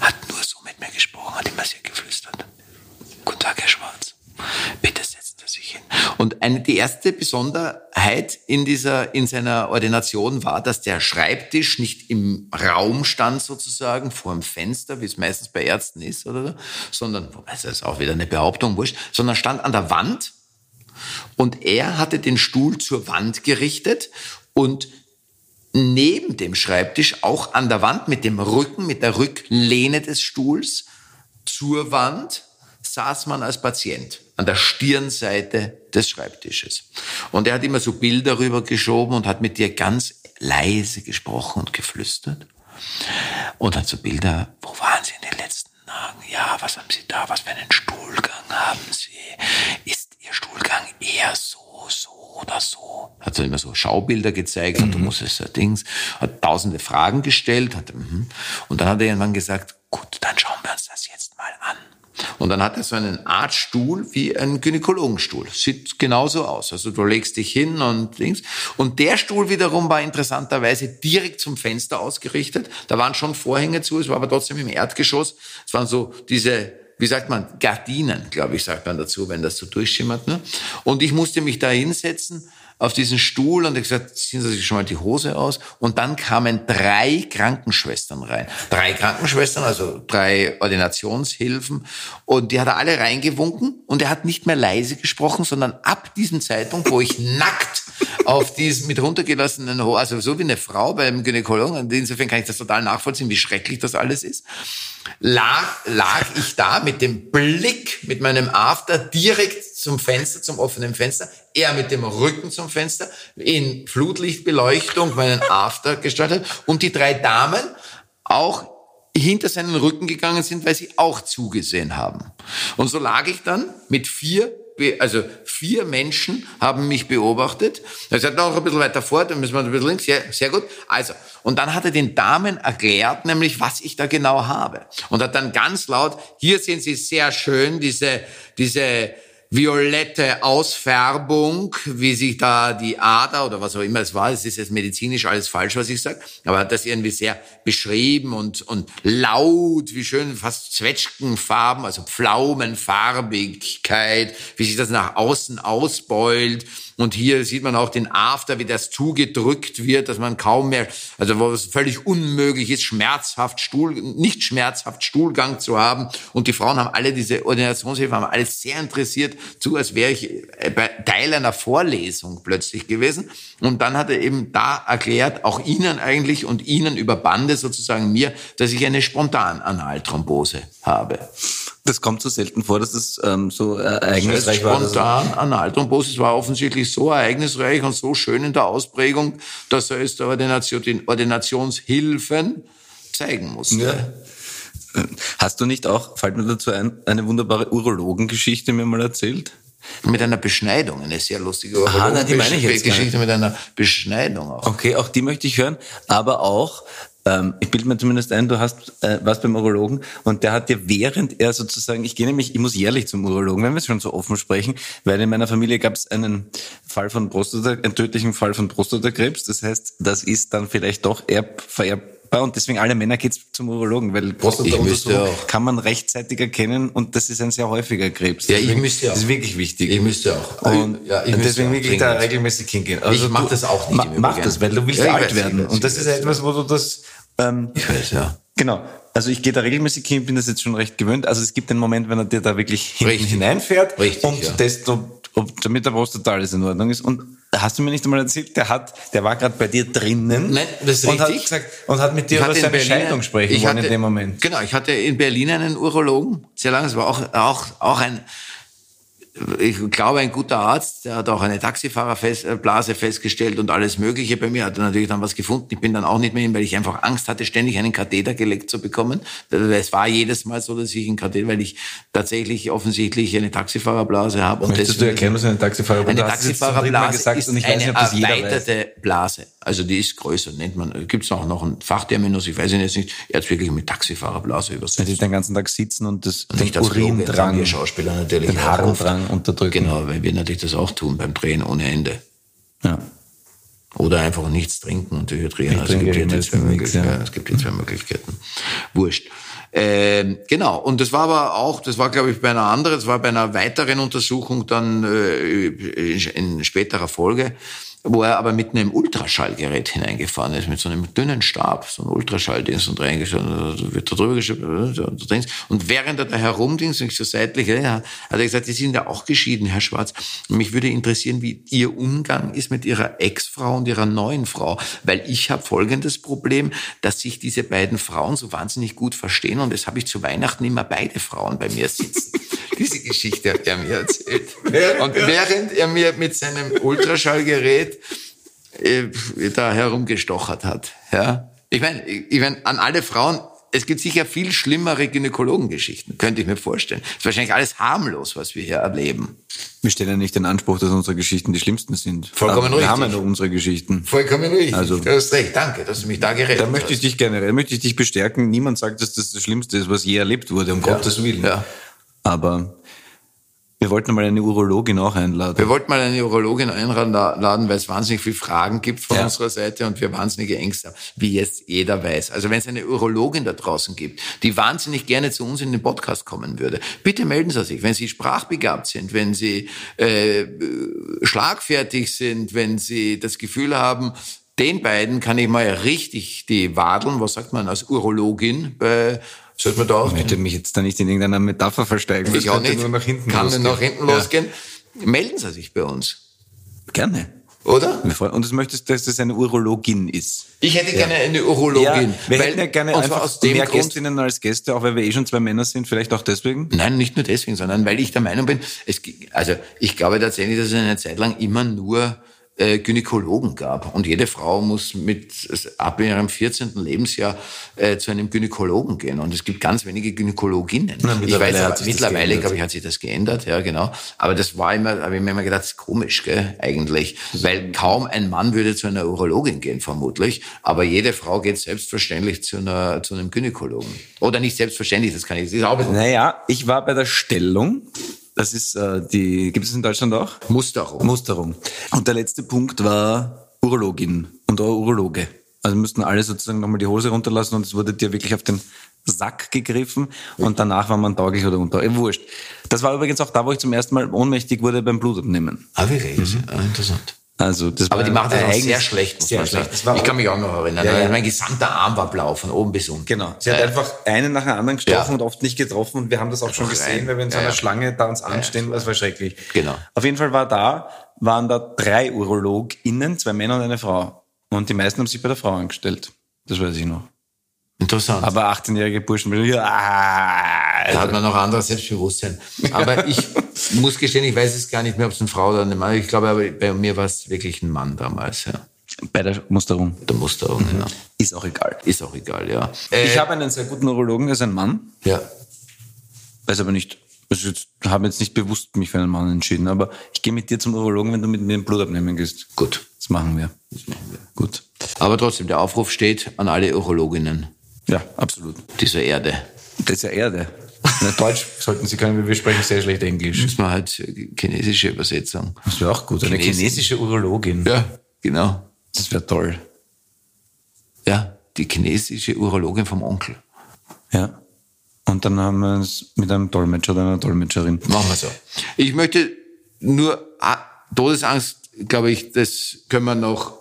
S1: hat nur so mit mir gesprochen, hat immer sehr geflüstert. Guten Tag, Herr Schwarz. Bitte hin. Und eine, die erste Besonderheit in dieser, in seiner Ordination war, dass der Schreibtisch nicht im Raum stand sozusagen, vor dem Fenster, wie es meistens bei Ärzten ist, oder so, sondern, wobei ist auch wieder eine Behauptung, wurscht, sondern stand an der Wand und er hatte den Stuhl zur Wand gerichtet und neben dem Schreibtisch auch an der Wand mit dem Rücken, mit der Rücklehne des Stuhls zur Wand saß man als Patient an der Stirnseite des Schreibtisches. Und er hat immer so Bilder rüber geschoben und hat mit dir ganz leise gesprochen und geflüstert. Und hat so Bilder, wo waren Sie in den letzten Tagen? Ja, was haben Sie da? Was für einen Stuhlgang haben Sie? Ist Ihr Stuhlgang eher so, so oder so? Hat so immer so Schaubilder gezeigt und du musstest da Dings, hat tausende Fragen gestellt, hat, mhm. und dann hat er irgendwann gesagt, gut, dann schauen wir uns das jetzt mal an. Und dann hat er so einen Art Stuhl wie ein Gynäkologenstuhl. Sieht genauso aus. Also du legst dich hin und links. Und der Stuhl wiederum war interessanterweise direkt zum Fenster ausgerichtet. Da waren schon Vorhänge zu, es war aber trotzdem im Erdgeschoss. Es waren so diese, wie sagt man, Gardinen, glaube ich, sagt man dazu, wenn das so durchschimmert. Ne? Und ich musste mich da hinsetzen auf diesen Stuhl und ich gesagt, ziehen Sie sich schon mal die Hose aus. Und dann kamen drei Krankenschwestern rein. Drei Krankenschwestern, also drei Ordinationshilfen. Und die hat er alle reingewunken und er hat nicht mehr leise gesprochen, sondern ab diesem Zeitpunkt, wo ich nackt auf diesen mit runtergelassenen Ho also so wie eine Frau beim Gynäkologen, insofern kann ich das total nachvollziehen, wie schrecklich das alles ist, lag, lag ich da mit dem Blick, mit meinem After direkt zum Fenster, zum offenen Fenster, er mit dem Rücken zum Fenster, in Flutlichtbeleuchtung meinen After gestaltet und die drei Damen auch hinter seinen Rücken gegangen sind, weil sie auch zugesehen haben. Und so lag ich dann mit vier, also vier Menschen haben mich beobachtet. Er sagt noch ein bisschen weiter vor, dann müssen wir ein bisschen links. Ja, sehr gut. Also, und dann hat er den Damen erklärt, nämlich was ich da genau habe. Und hat dann ganz laut, hier sehen Sie sehr schön diese, diese violette Ausfärbung, wie sich da die Ader oder was auch immer es war, es ist jetzt medizinisch alles falsch, was ich sage, aber hat das irgendwie sehr beschrieben und, und laut, wie schön, fast Zwetschgenfarben, also Pflaumenfarbigkeit, wie sich das nach außen ausbeult. Und hier sieht man auch den After, wie das zugedrückt wird, dass man kaum mehr, also wo es völlig unmöglich ist, schmerzhaft Stuhl, nicht schmerzhaft Stuhlgang zu haben. Und die Frauen haben alle diese Ordinationshilfe, haben alles sehr interessiert zu, als wäre ich äh, bei Teil einer Vorlesung plötzlich gewesen. Und dann hat er eben da erklärt, auch Ihnen eigentlich und Ihnen über Bande sozusagen mir, dass ich eine Spontananalthrombose habe.
S2: Das kommt so selten vor, dass das ähm, so ereignisreich war.
S1: Spontan Analthrombose war offensichtlich so ereignisreich und so schön in der Ausprägung, dass er es der Ordination, den Ordinationshilfen zeigen musste.
S2: Ja. Hast du nicht auch, fällt mir dazu ein, eine wunderbare Urologengeschichte mir mal erzählt?
S1: Mit einer Beschneidung, eine sehr lustige
S2: Aha, nein, die meine ich jetzt
S1: Geschichte mit einer Beschneidung auch.
S2: Okay, auch die möchte ich hören, aber auch, ähm, ich bilde mir zumindest ein, du hast äh, was beim Urologen und der hat dir während er sozusagen, ich gehe nämlich, ich muss jährlich zum Urologen, wenn wir es schon so offen sprechen, weil in meiner Familie gab es einen Fall von Prostata, einen tödlichen Fall von Prostatakrebs, das heißt, das ist dann vielleicht doch erb, vererbbar und deswegen alle Männer geht's zum Urologen, weil Prostata-Untersuchung kann man rechtzeitig erkennen und das ist ein sehr häufiger Krebs.
S1: Ja, ich
S2: Deswegen-
S1: müsste auch.
S2: Das ist wirklich wichtig.
S1: Ich müsste auch.
S2: Und
S1: Ja, ich müsste
S2: deswegen
S1: auch
S2: wirklich da regelmäßig hingehen. Also
S1: Ich mach
S2: du-
S1: das auch nicht
S2: mach
S1: Übrigen.
S2: das, weil du willst
S1: Ja,
S2: alt werden. und das ist ja etwas, wo du das... Ähm,
S1: Ich weiß, ja.
S2: genau. Also ich gehe da regelmäßig hin, bin das jetzt schon recht gewöhnt. Also es gibt den Moment, wenn er dir da wirklich
S1: Richtig.
S2: hineinfährt
S1: Richtig,
S2: und
S1: ja.
S2: desto, ob, damit der Prostata alles in Ordnung ist. Und hast du mir nicht einmal erzählt, der hat, der war gerade bei dir drinnen
S1: Nein, das ist
S2: und hat gesagt und hat mit dir
S1: Ich
S2: über seine Scheidung sprechen wollen
S1: hatte-
S2: in dem Moment.
S1: Genau, ich hatte in Berlin einen Urologen, sehr lange, es war auch, auch, auch ein, ich glaube, ein guter Arzt, der hat auch eine Taxifahrerblase festgestellt und alles Mögliche. Bei mir hat er natürlich dann was gefunden. Ich bin dann auch nicht mehr hin, weil ich einfach Angst hatte, ständig einen Katheter gelegt zu bekommen. Es war jedes Mal so, dass ich einen Katheter, weil ich tatsächlich offensichtlich eine Taxifahrerblase habe. Und
S2: Möchtest du erklären, was eine Taxifahrer
S1: eine Taxifahrerblase ist
S2: und ich weiß
S1: eine
S2: nicht, ob das jeder weiß.
S1: erweiterte Blase. Also die ist größer, nennt man. Gibt es auch noch einen Fachterminus, ich weiß ihn jetzt nicht. Er hat wirklich mit Taxifahrerblase übersetzt.
S2: Die den ganzen Tag sitzen und das, den
S1: Nicht Droge, sagen
S2: Urindrang,
S1: wir Schauspieler natürlich.
S2: den Harndrang unterdrücken.
S1: Genau, weil wir natürlich das auch tun beim Drehen ohne Ende.
S2: Ja.
S1: Oder einfach nichts trinken und dehydrieren. Also es, gibt hier
S2: meistens
S1: zwei
S2: nichts,
S1: Möglichkeiten.
S2: ja.
S1: es gibt die zwei Möglichkeiten. Wurscht. Ähm, genau, und das war aber auch, das war glaube ich bei einer anderen, das war bei einer weiteren Untersuchung dann äh, in späterer Folge, wo er aber mit einem Ultraschallgerät hineingefahren ist, mit so einem dünnen Stab, so ein Ultraschalldings und reingeschaut, wird da drüber geschickt, und drin. Und während er da herumdings, und ich so seitlich, ja, hat er gesagt, Sie sind ja auch geschieden, Herr Schwarz. Mich würde interessieren, wie Ihr Umgang ist mit Ihrer Ex-Frau und Ihrer neuen Frau, weil ich habe folgendes Problem, dass sich diese beiden Frauen so wahnsinnig gut verstehen und das habe ich zu Weihnachten immer beide Frauen bei mir sitzen. Diese Geschichte hat er mir erzählt. Und während er mir mit seinem Ultraschallgerät äh, da herumgestochert hat. Ja? Ich meine, ich mein, an alle Frauen, es gibt sicher viel schlimmere Gynäkologengeschichten, könnte ich mir vorstellen. Es ist wahrscheinlich alles harmlos, was wir hier erleben.
S2: Wir stellen ja nicht den Anspruch, dass unsere Geschichten die schlimmsten sind.
S1: Vollkommen
S2: Aber Wir haben ja
S1: richtig.
S2: nur unsere Geschichten.
S1: Vollkommen richtig.
S2: Also-
S1: du hast recht, danke, dass du mich da gerettet
S2: Da möchte ich
S1: hast.
S2: dich generell, möchte ich dich bestärken. Niemand sagt, dass das das Schlimmste ist, was je erlebt wurde, um Gottes Willen.
S1: Ja.
S2: Aber wir wollten mal eine Urologin auch einladen.
S1: Wir wollten mal eine Urologin einladen, weil es wahnsinnig viele Fragen gibt von
S2: Ja.
S1: unserer Seite und wir wahnsinnige Ängste haben, wie jetzt jeder weiß. Also wenn es eine Urologin da draußen gibt, die wahnsinnig gerne zu uns in den Podcast kommen würde, bitte melden Sie sich. Wenn Sie sprachbegabt sind, wenn Sie äh, schlagfertig sind, wenn Sie das Gefühl haben, den beiden kann ich mal richtig die Wadeln, was sagt man als Urologin, äh, sollte man da auch
S2: Ich möchte mich jetzt da nicht in irgendeiner Metapher versteigen. Das
S1: ich auch nicht.
S2: nur nach hinten
S1: Kann
S2: losgehen.
S1: nach hinten
S2: Ja.
S1: losgehen. Melden Sie sich bei uns,
S2: Gerne.
S1: oder?
S2: Und du möchtest, dass das eine Urologin ist.
S1: Ich hätte gerne eine Urologin.
S2: Ja, wir
S1: weil-
S2: hätten ja gerne einfach
S1: aus dem
S2: mehr
S1: Grund,
S2: Gästinnen als Gäste, auch weil wir eh schon zwei Männer sind, vielleicht auch deswegen.
S1: Nein, nicht nur deswegen, sondern weil ich der Meinung bin, es, also ich glaube tatsächlich, dass es eine Zeit lang immer nur äh, Gynäkologen gab. Und jede Frau muss mit ab ihrem 14. Lebensjahr äh, zu einem Gynäkologen gehen. Und es gibt ganz wenige Gynäkologinnen.
S2: Na,
S1: ich
S2: mittlerweile
S1: weiß,
S2: hat
S1: aber, mittlerweile,
S2: geändert.
S1: glaube ich, hat sich das geändert, ja, genau. Aber das war immer, habe ich mir immer gedacht, das ist komisch, gell, eigentlich. Weil kaum ein Mann würde zu einer Urologin gehen, vermutlich. Aber jede Frau geht selbstverständlich zu einer, zu einem Gynäkologen. Oder nicht selbstverständlich, das kann ich, das ist auch
S2: Naja, ich war bei der Stellung. Das ist äh, die, gibt es in Deutschland auch?
S1: Musterung.
S2: Musterung. Und der letzte Punkt war Urologin und auch Urologe. Also müssten alle sozusagen nochmal die Hose runterlassen und es wurde dir wirklich auf den Sack gegriffen und danach war man tauglich oder untauglich. Eh, Wurscht. Das war übrigens auch da, wo ich zum ersten Mal ohnmächtig wurde beim Blutabnehmen.
S1: Ah, wirklich? Ah, interessant.
S2: Also das
S1: Aber
S2: war
S1: die machen das auch sehr schlecht, muss
S2: sehr
S1: man sagen.
S2: schlecht. War
S1: Ich kann mich auch noch erinnern.
S2: Ja, ja.
S1: Mein gesamter Arm war blau, von oben bis unten.
S2: Genau. Sie hat
S1: Äh,
S2: einfach einen nach dem anderen gestochen
S1: Ja.
S2: und oft nicht getroffen. Und wir haben das auch schon gesehen,
S1: rein.
S2: weil wir in so
S1: Ja,
S2: einer
S1: ja.
S2: Schlange da uns anstehen. Das war schrecklich.
S1: Genau.
S2: Auf jeden Fall war da, waren da drei UrologInnen, zwei Männer und eine Frau. Und die meisten haben sich bei der Frau angestellt. Das weiß ich noch.
S1: Interessant.
S2: Aber 18-jährige Burschen, ja,
S1: da hat man noch anderes Selbstbewusstsein. Aber ich muss gestehen, ich weiß es gar nicht mehr, ob es eine Frau oder ein Mann ist. Ich glaube, aber bei mir war es wirklich ein Mann damals. Ja.
S2: bei der Musterung.
S1: Der Musterung, ja.
S2: Ist auch egal.
S1: Ist auch egal, ja.
S2: Ich habe einen sehr guten Urologen, der ist ein Mann.
S1: ja.
S2: Weiß aber nicht, also jetzt, habe jetzt nicht bewusst mich für einen Mann entschieden, aber ich gehe mit dir zum Urologen, wenn du mit mir Blut abnehmen gehst.
S1: Gut.
S2: Das machen wir.
S1: Das machen wir.
S2: Gut.
S1: Aber trotzdem, der Aufruf steht an alle Urologinnen
S2: Ja, absolut.
S1: dieser Erde.
S2: Das ist ja Erde. Na, Deutsch sollten Sie können, wir sprechen sehr schlecht Englisch.
S1: Müssen wir halt chinesische Übersetzung.
S2: Das wäre auch gut. Eine chinesische Urologin.
S1: Ja, genau.
S2: Das wäre toll.
S1: Ja, die chinesische Urologin vom Onkel.
S2: Ja. Und dann haben wir es mit einem Dolmetscher oder einer Dolmetscherin.
S1: Machen wir so. Ich möchte nur, ah, Todesangst, glaube ich, das können wir noch,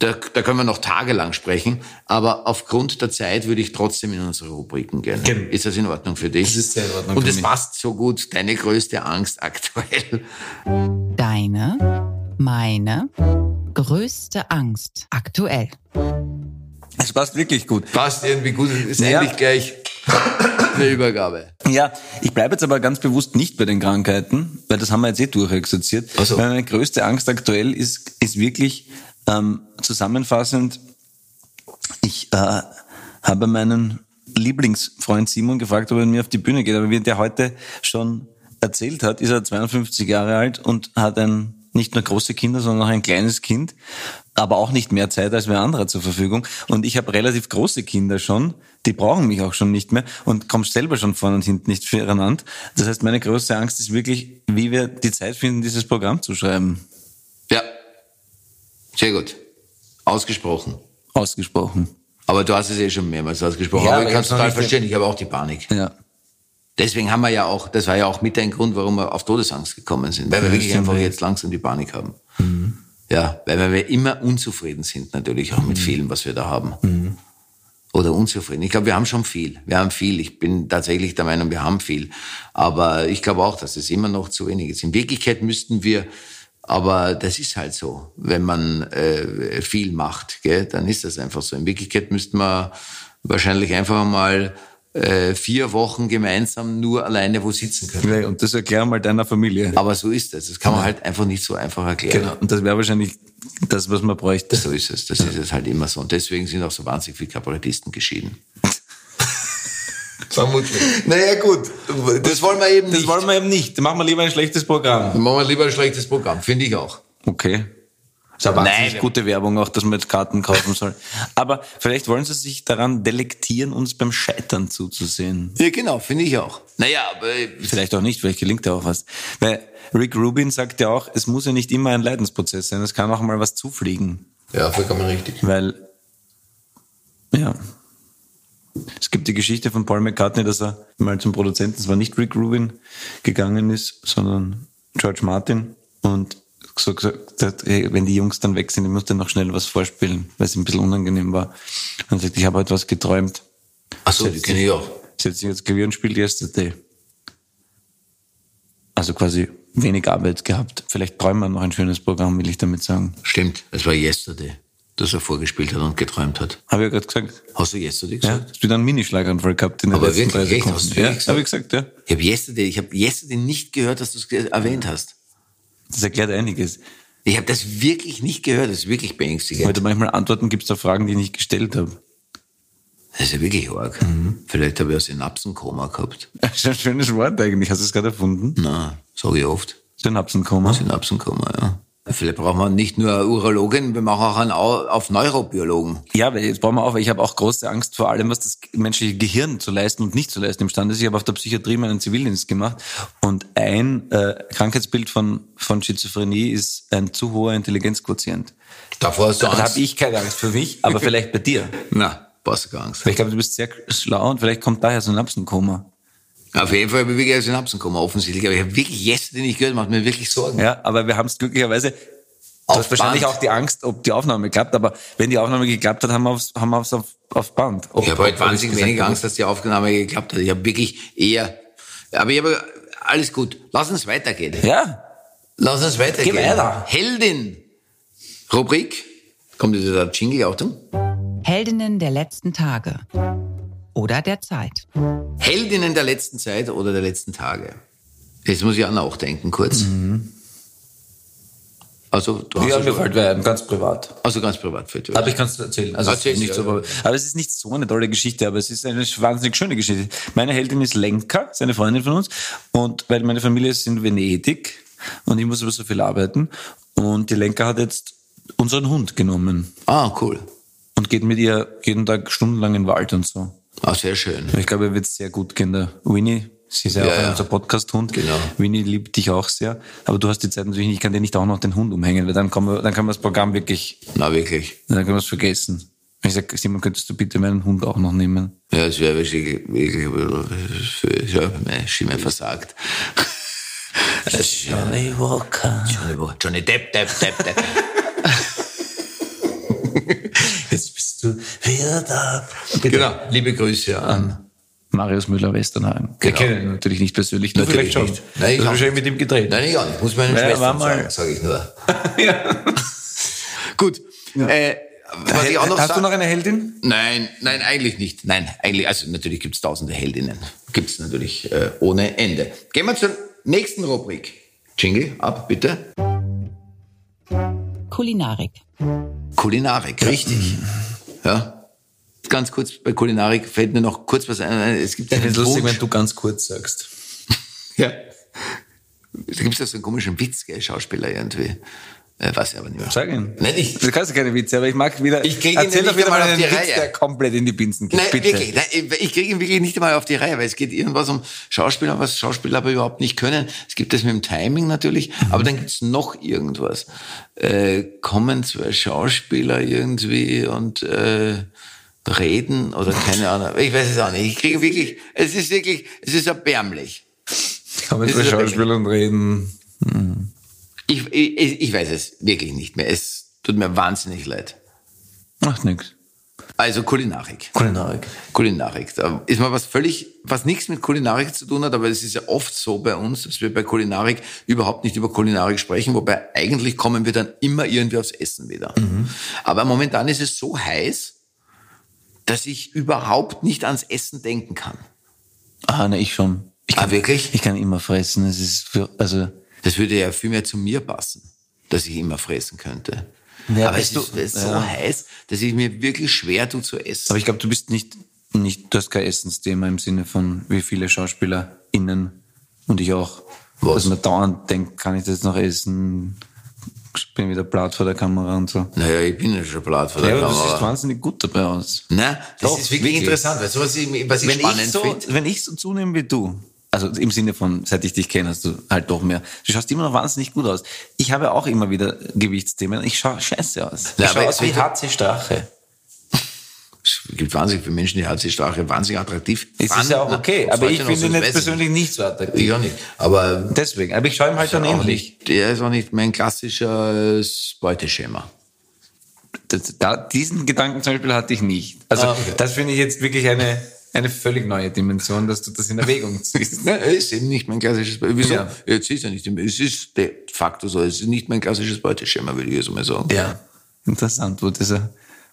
S1: da, da können wir noch tagelang sprechen, aber aufgrund der Zeit würde ich trotzdem in unsere Rubriken gehen.
S2: Genau.
S1: Ist das in Ordnung für dich?
S2: Das ist sehr in Ordnung
S1: Und es passt so gut, deine größte Angst aktuell.
S4: Deine, meine größte Angst aktuell.
S2: Es passt wirklich gut.
S1: Passt irgendwie gut, ist
S2: Ja.
S1: eigentlich gleich eine Übergabe.
S2: Ja, ich bleibe jetzt aber ganz bewusst nicht bei den Krankheiten, weil das haben wir jetzt eh durchexerziert.
S1: Ach so.
S2: Weil meine größte Angst aktuell ist, ist wirklich ähm, zusammenfassend, ich äh, habe meinen Lieblingsfreund Simon gefragt, ob er mit mir auf die Bühne geht, aber wie der heute schon erzählt hat, ist er 52 Jahre alt und hat ein nicht nur große Kinder, sondern auch ein kleines Kind, aber auch nicht mehr Zeit als wer anderer zur Verfügung. Und ich habe relativ große Kinder schon, die brauchen mich auch schon nicht mehr und komme selber schon vorne und hinten nicht füreinander. Das heißt, meine größte Angst ist wirklich, wie wir die Zeit finden, dieses Programm zu schreiben.
S1: Ja. Sehr gut. Ausgesprochen.
S2: Ausgesprochen.
S1: Aber du hast es eh schon mehrmals ausgesprochen.
S2: Ja,
S1: aber
S2: aber
S1: ich kann es total verstehen. Ich habe auch die Panik.
S2: Ja.
S1: Deswegen haben wir ja auch, das war ja auch mit ein Grund, warum wir auf Todesangst gekommen sind, weil wir wirklich einfach jetzt langsam die Panik haben. Ja, weil wir immer unzufrieden sind natürlich auch mit vielem, was wir da haben. Oder unzufrieden. Ich glaube, wir haben schon viel. Wir haben viel. Ich bin tatsächlich der Meinung, wir haben viel. Aber ich glaube auch, dass es immer noch zu wenig ist. In Wirklichkeit müssten wir, aber das ist halt so, wenn man äh, viel macht, gell, dann ist das einfach so. In Wirklichkeit müssten wir wahrscheinlich einfach mal äh, vier Wochen gemeinsam nur alleine wo sitzen können.
S2: Und das erklär mal deiner Familie.
S1: Aber so ist es. Das kann man halt einfach nicht so einfach erklären.
S2: Genau. Und das wäre wahrscheinlich das, was man bräuchte.
S1: So ist es. Das ist es halt immer so. Und deswegen sind auch so wahnsinnig viele Kabarettisten geschieden. Vermutlich.
S2: Naja, gut.
S1: Das wollen wir eben
S2: Das
S1: nicht.
S2: wollen wir eben nicht. Machen wir lieber ein schlechtes Programm.
S1: Dann machen wir lieber ein schlechtes Programm, finde ich auch.
S2: Okay. ist aber
S1: Nein,
S2: wahnsinnig gute Werbung auch, dass man jetzt Karten kaufen soll. Aber vielleicht wollen sie sich daran delektieren, uns beim Scheitern zuzusehen.
S1: Ja, genau, finde ich auch. Naja, aber äh,
S2: Vielleicht auch nicht, vielleicht gelingt ja auch was. Weil Rick Rubin sagt ja auch, es muss ja nicht immer ein Leidensprozess sein, es kann auch mal was zufliegen.
S1: ja, vollkommen richtig.
S2: Weil, ja. Es gibt die Geschichte von Paul McCartney, dass er mal zum Produzenten, es war nicht Rick Rubin, gegangen ist, sondern George Martin und so gesagt hat, hey, wenn die Jungs dann weg sind, ich muss dann noch schnell was vorspielen, weil es ein bisschen unangenehm war. Und sagt, ich habe heute was geträumt.
S1: Ach so, die kenne ich auch.
S2: Setzt sich jetzt Klavier und spielt Yesterday. Also quasi wenig Arbeit gehabt. Vielleicht träumen wir noch ein schönes Programm, will ich damit sagen.
S1: Stimmt, es war Yesterday, das er vorgespielt hat und geträumt hat.
S2: Habe ich ja gerade gesagt.
S1: Hast du Yesterday
S2: Ja,
S1: gesagt?
S2: hast du wieder einen Minischlaganfall gehabt in den
S1: Aber
S2: letzten
S1: wirklich,
S2: drei
S1: echt?
S2: Sekunden.
S1: Hast du
S2: ja,
S1: wirklich
S2: habe ich gesagt, ja.
S1: Ich habe Yesterday, ich habe Yesterday nicht gehört, dass du es erwähnt hast.
S2: Das erklärt einiges.
S1: Ich habe das wirklich nicht gehört, das ist wirklich
S2: Weil
S1: beängstigend.
S2: du manchmal Antworten gibst auf Fragen, die ich nicht gestellt habe.
S1: Das ist ja wirklich arg. Vielleicht habe ich ein Synapsenkoma gehabt.
S2: Das ist ein schönes Wort eigentlich. Hast du es gerade erfunden?
S1: Na, sage ich oft.
S2: Synapsenkoma.
S1: Synapsenkoma, ja. Vielleicht braucht man nicht nur eine Urologin, wir machen auch einen Au- auf Neurobiologen.
S2: Ja, weil jetzt brauchen wir auch, weil ich habe auch große Angst vor allem, was das menschliche Gehirn zu leisten und nicht zu leisten imstande ist. Ich habe auf der Psychiatrie meinen Zivildienst gemacht und ein äh, Krankheitsbild von, von Schizophrenie ist ein zu hoher Intelligenzquotient.
S1: Davor hast du
S2: Da
S1: Angst.
S2: habe ich keine Angst für mich, aber vielleicht bei dir.
S1: Na, brauchst du keine Angst.
S2: Weil ich glaube, du bist sehr schlau und vielleicht kommt daher Synapsenkoma.
S1: Auf jeden Fall habe ich wirklich ein Synapsenkoma offensichtlich. Aber ich habe wirklich Yesterday nicht gehört, macht mir wirklich Sorgen.
S2: Ja, aber wir haben es glücklicherweise. Du
S1: Auf
S2: hast wahrscheinlich
S1: Band.
S2: auch die Angst, ob die Aufnahme klappt, aber wenn die Aufnahme geklappt hat, haben wir aufs, haben wir aufs auf, auf Band. Ob,
S1: Ich habe
S2: ob
S1: wahnsinnig
S2: gesagt
S1: wenig. Angst, dass die Aufnahme geklappt hat. Ich habe wirklich eher, aber ich habe, alles gut. Lass uns weitergehen.
S2: Ja,
S1: Lass uns weitergehen.
S2: Geh weiter.
S1: Heldin. Rubrik. Kommt jetzt der Jingle, Achtung.
S4: Heldinnen der letzten Tage oder der Zeit.
S1: Heldinnen der letzten Zeit oder der letzten Tage. Jetzt muss ich auch nachdenken, kurz. Also, du hast
S2: ja,
S1: ja
S2: mir fällt ein, ganz privat.
S1: also ganz privat für dich.
S2: Aber ich kann es erzählen. Also ist nicht
S1: ja,
S2: so,
S1: ja.
S2: aber es ist nicht so eine tolle Geschichte, aber es ist eine wahnsinnig schöne Geschichte. Meine Heldin ist Lenka, seine Freundin von uns, und weil meine Familie ist in Venedig und ich muss aber so viel arbeiten und die Lenka hat jetzt unseren Hund genommen
S1: Ah, cool.
S2: und geht mit ihr jeden Tag stundenlang in den Wald und so.
S1: Ah, sehr schön.
S2: Ich glaube, ihr wird sehr gut gehen. Der Winnie, sie ist ja,
S1: Ja,
S2: auch
S1: ja.
S2: unser Podcast-Hund.
S1: Genau.
S2: Winnie liebt dich auch sehr. Aber du hast die Zeit natürlich nicht, ich kann dir nicht auch noch den Hund umhängen, weil dann kann man, dann kann man das Programm wirklich,
S1: Na, wirklich.
S2: dann kann man es vergessen. Ich sag, Simon, könntest du bitte meinen Hund auch noch nehmen?
S1: Ja, es wäre wirklich, wirklich, für, ja, meine Stimme versagt.
S2: Johnny Walker.
S1: Johnny, Wo- Johnny Depp, Depp, Depp, Depp.
S2: Du wieder da.
S1: genau. Liebe Grüße an.
S2: Marius Müller-Westernhagen. Wir
S1: Genau.
S2: kennen ihn natürlich nicht persönlich. Du
S1: Natürlich
S2: vielleicht schon.
S1: nicht. Nein, ich auch
S2: wahrscheinlich mit ihm gedreht.
S1: Nein, ich auch nicht. Muss meine
S2: Ja,
S1: Schwester
S2: war mal-
S1: sagen, sage ich nur. Gut. Äh, was ich auch noch
S2: Hast
S1: sag-
S2: du noch eine Heldin?
S1: Nein, nein, eigentlich nicht. Nein, eigentlich, also natürlich gibt's tausende Heldinnen. Gibt's natürlich äh, ohne Ende. Gehen wir zur nächsten Rubrik. Jingle, ab, bitte.
S4: Kulinarik.
S1: Kulinarik, richtig. Ja. Ganz kurz bei Kulinarik fällt mir noch kurz was ein. Es gibt
S2: Ich
S1: einen
S2: es lustig,
S1: Wunsch.
S2: wenn du ganz kurz sagst.
S1: Ja. Da gibt's ja so einen komischen Witz, gell, Schauspieler irgendwie. Äh, weiß ich aber nicht mehr.
S2: Sag ihn.
S1: Nein, ich,
S2: Du kannst keine Witze, aber ich mag wieder.
S1: Ich krieg ihn nicht
S2: wieder
S1: einmal
S2: mal
S1: auf
S2: einen
S1: die
S2: Witz,
S1: Reihe.
S2: der komplett in die Binsen geht.
S1: Nein,
S2: bitte.
S1: wirklich. Nein, ich kriege ihn wirklich nicht einmal auf die Reihe, weil es geht irgendwas um Schauspieler, was Schauspieler aber überhaupt nicht können. Es gibt das mit dem Timing natürlich, aber dann gibt's noch irgendwas. Äh, kommen zwei Schauspieler irgendwie und äh, reden oder keine Ahnung. Ich weiß es auch nicht. Ich kriege wirklich, es ist wirklich, es ist erbärmlich.
S2: Über
S1: ist ja
S2: Schauspielern reden.
S1: Ich, ich, ich weiß es wirklich nicht mehr. Es tut mir wahnsinnig leid.
S2: Macht nix.
S1: Also Kulinarik.
S2: Kulinarik.
S1: Kulinarik. Da ist mal was völlig, was nichts mit Kulinarik zu tun hat, aber es ist ja oft so bei uns, dass wir bei Kulinarik überhaupt nicht über Kulinarik sprechen, wobei eigentlich kommen wir dann immer irgendwie aufs Essen wieder. Aber momentan ist es so heiß, dass ich überhaupt nicht ans Essen denken kann.
S2: Ah, na, ich schon. Ich
S1: Ah,
S2: kann,
S1: wirklich?
S2: Ich kann immer fressen. Es ist für, also,
S1: Das würde ja viel mehr zu mir passen, dass ich immer fressen könnte.
S2: Ja,
S1: aber es ist,
S2: du,
S1: ist so
S2: ja.
S1: heiß, dass ich mir wirklich schwer tue zu essen.
S2: aber ich glaube, du bist nicht, nicht, du hast kein Essensthema im Sinne von, wie viele SchauspielerInnen und ich auch.
S1: Was?
S2: Dass man dauernd denkt, kann ich das noch essen? Ich bin wieder platt vor der Kamera und so.
S1: naja, ich bin ja schon blatt vor der
S2: Ja, aber du siehst
S1: Kamera.
S2: wahnsinnig gut dabei aus.
S1: Na, das
S2: Doch,
S1: ist wirklich,
S2: wirklich.
S1: interessant. Weißt du, was ich, was ich
S2: wenn
S1: spannend
S2: ich, so,
S1: finde?
S2: wenn ich so zunehme wie du, also im Sinne von, seit ich dich kenne, hast du halt doch mehr. Du schaust immer noch wahnsinnig gut aus. Ich habe auch immer wieder Gewichtsthemen. Ich schaue scheiße aus.
S1: Ja,
S2: ich schaue aus wie HC Strache.
S1: Es gibt wahnsinnig viele Menschen, die HC Strache wahnsinnig attraktiv
S2: Es ist ja auch okay, aber ich finde ihn jetzt persönlich nicht so attraktiv.
S1: Ich auch nicht. Aber
S2: Deswegen, aber ich schaue ihm halt dann ähnlich.
S1: nicht, der ist auch nicht mein klassisches Beuteschema.
S2: Das, da, diesen Gedanken zum Beispiel hatte ich nicht. Also
S1: Ah, okay.
S2: das finde ich jetzt wirklich eine, eine völlig neue Dimension, dass du das in Erwägung ziehst.
S1: Es ist eben nicht mein klassisches Beuteschema. Wieso?
S2: Ja.
S1: Jetzt ist ja nicht, es ist de facto so, es ist nicht mein klassisches Beuteschema, würde ich jetzt mal sagen.
S2: Ja. Interessant, wo, dieser,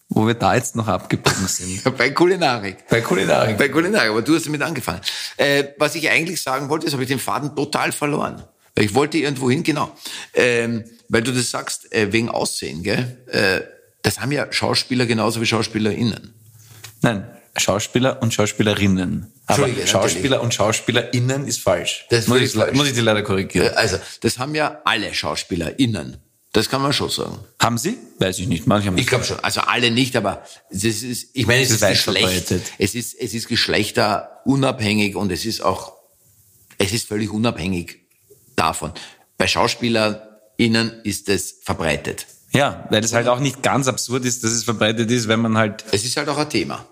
S2: wo wir da jetzt noch abgebogen sind.
S1: Bei Kulinarik.
S2: Bei Kulinarik.
S1: Bei Kulinarik, aber du hast damit angefangen. Äh, was ich eigentlich sagen wollte, ist, habe ich den Faden total verloren. Weil ich wollte irgendwo hin, genau. Ähm, weil du das sagst, äh, wegen Aussehen, gell? Äh, das haben ja Schauspieler genauso wie SchauspielerInnen.
S2: Nein, Schauspieler und Schauspielerinnen. Aber Schauspieler und SchauspielerInnen ist falsch.
S1: Das
S2: muss, ich,
S1: falsch.
S2: muss ich dir leider korrigieren.
S1: Äh, also, das haben ja alle SchauspielerInnen. Das kann man schon sagen.
S2: Haben sie? Weiß ich nicht. Manche haben
S1: Ich glaube schon. Also alle nicht, aber es ist, ich meine, es
S2: Das
S1: ist Geschlecht. Es ist, es ist geschlechterunabhängig und es ist auch, es ist völlig unabhängig davon. Bei SchauspielerInnen ist es verbreitet.
S2: Ja, weil das halt auch nicht ganz absurd ist, dass es verbreitet ist, wenn man halt,
S1: Es ist halt auch ein Thema.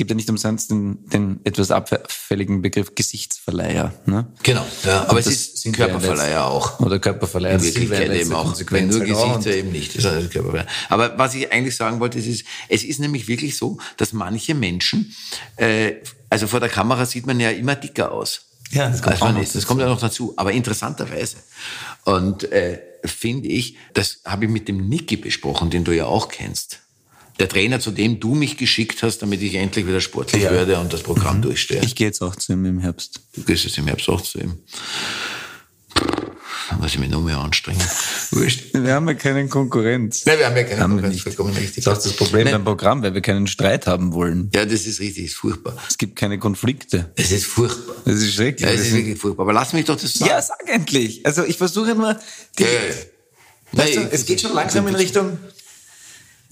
S2: Es gibt ja nicht umsonst den, den etwas abfälligen Begriff Gesichtsverleiher. Ne?
S1: Genau. Ja, aber es ist
S2: sind
S1: Körperverleiher auch.
S2: Oder Körperverleiher.
S1: In Wirklichkeit eben auch. Wenn nur
S2: halt.
S1: Gesichter eben nicht. Das ist alles Körperverleiher. Aber was ich eigentlich sagen wollte, ist, es ist nämlich wirklich so, dass manche Menschen, äh, also vor der Kamera sieht man ja immer dicker aus.
S2: Ja, das kommt auch noch
S1: ist. Das kommt ja noch dazu. Aber interessanterweise. Und äh, finde ich, das habe ich mit dem Niki besprochen, den du ja auch kennst. Der Trainer, zu dem du mich geschickt hast, damit ich endlich wieder sportlich
S2: Ja.
S1: werde und das Programm durchstehe.
S2: Ich gehe jetzt auch zu ihm im Herbst.
S1: Du gehst jetzt im Herbst auch zu ihm. Da muss ich mich noch mehr anstrengen. Wurscht.
S2: Wir haben ja keinen Konkurrenz.
S1: Nein, wir haben ja keine
S2: Haben wir
S1: Konkurrenz,
S2: nicht.
S1: vollkommen richtig.
S2: Das ist auch das Problem
S1: Nein.
S2: beim Programm, weil wir keinen Streit haben wollen.
S1: Ja, das ist richtig, ist furchtbar.
S2: Es gibt keine Konflikte.
S1: Es ist furchtbar.
S2: Das ist schrecklich.
S1: Ja, es
S2: Wir
S1: ist wirklich furchtbar. Aber lass mich doch das sagen.
S2: ja, sag endlich. Also ich versuche nur, die,
S1: Ja, ja,
S2: weißt du,
S1: Nein,
S2: es geht schon langsam in Richtung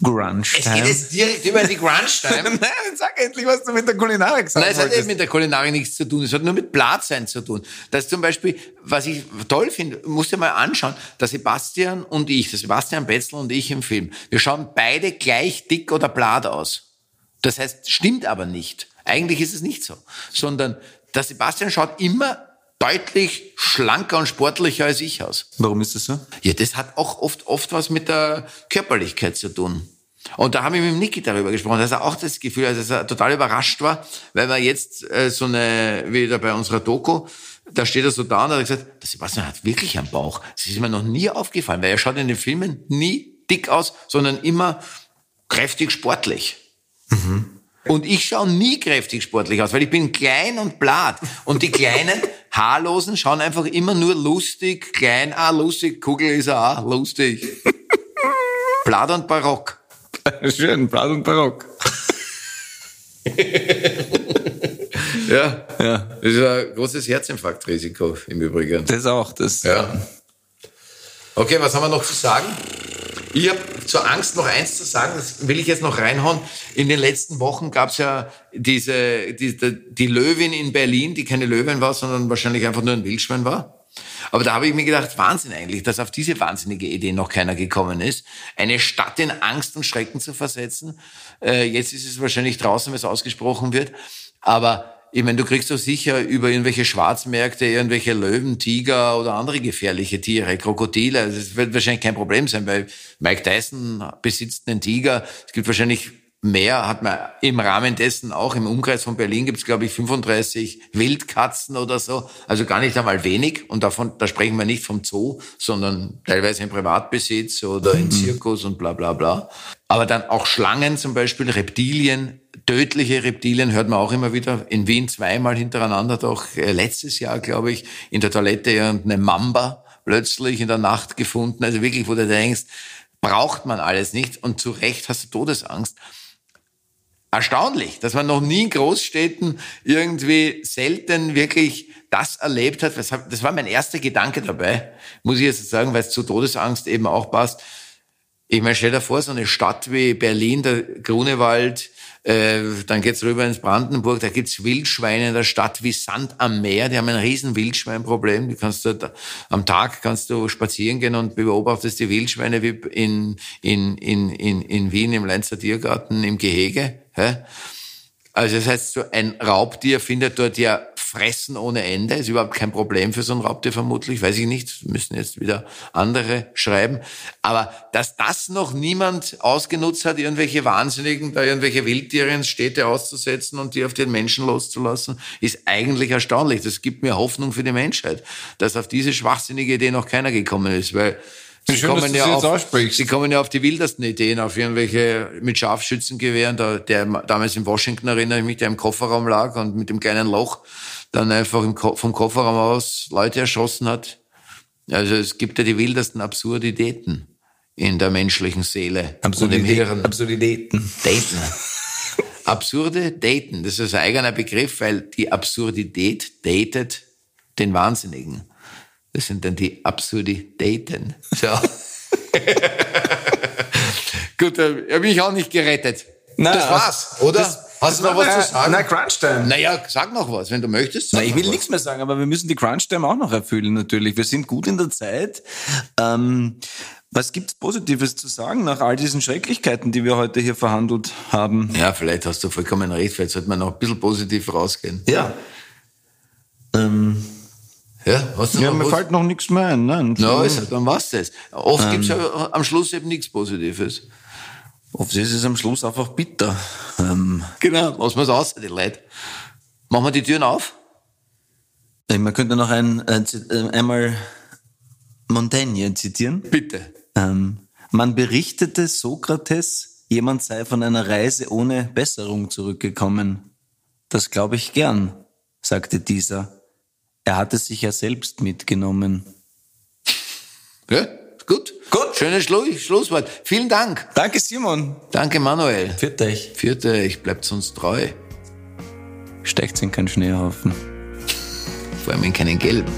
S2: Grunge
S1: Es geht
S2: Time.
S1: jetzt direkt über die Grunge-Time.
S2: Nein, sag endlich, was du mit der Kulinarik sagen
S1: Nein, es hat eben mit der Kulinarik nichts zu tun. Es hat nur mit Blattsein zu tun. Das ist zum Beispiel, was ich toll finde, musst dir mal anschauen, der Sebastian und ich, der Sebastian Betzel und ich im Film, wir schauen beide gleich dick oder blatt aus. Das heißt, stimmt aber nicht. Eigentlich ist es nicht so. Sondern der Sebastian schaut immer deutlich schlanker und sportlicher als ich aus.
S2: Warum ist das so?
S1: Ja, das hat auch oft, oft was mit der Körperlichkeit zu tun. Und da habe ich mit dem Niki darüber gesprochen, dass er auch das Gefühl hat, dass er total überrascht war, weil wir jetzt äh, so eine, wieder bei unserer Doku, da steht er so da und hat gesagt, der Sebastian hat wirklich einen Bauch. Das ist mir noch nie aufgefallen, weil er schaut in den Filmen nie dick aus, sondern immer kräftig sportlich. Und ich schaue nie kräftig sportlich aus, weil ich bin klein und blatt. Und die kleinen, haarlosen schauen einfach immer nur lustig, klein, ah, lustig, Kugel ist auch, lustig. Blatt und barock.
S2: Schön, Blatt und Barock.
S1: Ja,
S2: Ja,
S1: das ist ein großes Herzinfarktrisiko im Übrigen.
S2: das auch. Das,
S1: Ja. Okay, was haben wir noch zu sagen? Ich habe zur Angst noch eins zu sagen, das will ich jetzt noch reinhauen. In den letzten Wochen gab es ja diese, die, die, Löwin in Berlin, die keine Löwin war, sondern wahrscheinlich einfach nur ein Wildschwein war. Aber da habe ich mir gedacht, Wahnsinn eigentlich, dass auf diese wahnsinnige Idee noch keiner gekommen ist, eine Stadt in Angst und Schrecken zu versetzen. Äh, jetzt ist es wahrscheinlich draußen, wenn es ausgesprochen wird. Aber ich meine, du kriegst doch sicher über irgendwelche Schwarzmärkte irgendwelche Löwen, Tiger oder andere gefährliche Tiere, Krokodile. Also Das wird wahrscheinlich kein Problem sein, weil Mike Tyson besitzt einen Tiger. Es gibt wahrscheinlich mehr, hat man im Rahmen dessen auch im Umkreis von Berlin gibt es, glaube ich, 35 Wildkatzen oder so. Also gar nicht einmal wenig. Und davon, da sprechen wir nicht vom Zoo, sondern teilweise im Privatbesitz oder in Zirkus und bla bla bla. Aber dann auch Schlangen zum Beispiel, Reptilien, tödliche Reptilien hört man auch immer wieder. In Wien zweimal hintereinander doch. Äh, letztes Jahr, glaube ich, in der Toilette irgendeine Mamba plötzlich in der Nacht gefunden. Also wirklich, wo du denkst, braucht man alles nicht. Und zu Recht hast du Todesangst. Erstaunlich, dass man noch nie in Großstädten irgendwie selten wirklich das erlebt hat. Das war mein erster Gedanke dabei, muss ich jetzt sagen, weil es zu Todesangst eben auch passt. Ich meine, stell dir vor, so eine Stadt wie Berlin, der Grunewald, äh, dann geht's rüber ins Brandenburg, da gibt's Wildschweine in der Stadt wie Sand am Meer. Die haben ein riesen Wildschweinproblem. Du kannst dort, am Tag kannst du spazieren gehen und beobachtest die Wildschweine wie in, in, in, in, in Wien im Leinzer Tiergarten im Gehege. Hä? Also das heißt, so ein Raubtier findet dort ja Fressen ohne Ende. Ist überhaupt kein Problem für so ein Raubtier vermutlich. Weiß ich nicht. Müssen jetzt wieder andere schreiben. Aber dass das noch niemand ausgenutzt hat, irgendwelche Wahnsinnigen, da irgendwelche Wildtiere in Städte auszusetzen und die auf den Menschen loszulassen, ist eigentlich erstaunlich. Das gibt mir Hoffnung für die Menschheit, dass auf diese schwachsinnige Idee noch keiner gekommen ist. Weil Sie,
S2: Schön,
S1: kommen ja
S2: jetzt
S1: auf, sie kommen ja auf die wildesten Ideen, auf irgendwelche mit Scharfschützengewehren, da, der damals in Washington erinnere ich mich, der im Kofferraum lag und mit dem kleinen Loch dann einfach Ko- vom Kofferraum aus Leute erschossen hat. Also es gibt ja die wildesten Absurditäten in der menschlichen Seele und im Hirn.
S2: Absurditäten.
S1: Daten. Absurde Daten, das ist ein eigener Begriff, weil die Absurdität datet den Wahnsinnigen. Das sind dann die Absurditäten. So. Gut, da habe ich auch nicht gerettet.
S2: Na,
S1: das war's, oder?
S2: das-
S1: Hast du noch was zu sagen?
S2: Na, Crunchtime.
S1: Naja, sag noch was, wenn du möchtest.
S2: Na, ich will nichts mehr sagen, aber wir müssen die Crunchtime auch noch erfüllen natürlich. Wir sind gut in der Zeit. Ähm, was gibt's Positives zu sagen nach all diesen Schrecklichkeiten, die wir heute hier verhandelt haben?
S1: Ja, vielleicht hast du vollkommen recht. Vielleicht sollte man noch ein bisschen positiv rausgehen.
S2: Ja. Ähm,
S1: Ja, hast du
S2: ja, mir
S1: was?
S2: fällt noch nichts mehr ein. Nein.
S1: Na, also, dann war's das. Oft
S2: Ähm.
S1: gibt's ja am Schluss eben nichts Positives.
S2: Oft ist es am Schluss einfach bitter. Ähm,
S1: Genau. Lassen wir's aus, die Leute. Machen wir die Türen auf?
S2: man könnte noch ein, äh, einmal Montaigne zitieren.
S1: Bitte.
S2: Ähm, man berichtete Sokrates, jemand sei von einer Reise ohne Besserung zurückgekommen. Das glaube ich gern, sagte dieser. Er hatte sich ja selbst mitgenommen.
S1: Ja, gut.
S2: Gut.
S1: Schönes Schlu Schlusswort. Vielen Dank.
S2: Danke, Simon.
S1: Danke, Manuel.
S2: Für euch.
S1: Vierte, ich bleibt uns treu.
S2: Steckt in keinen Schneehaufen.
S1: Vor allem in keinen gelben.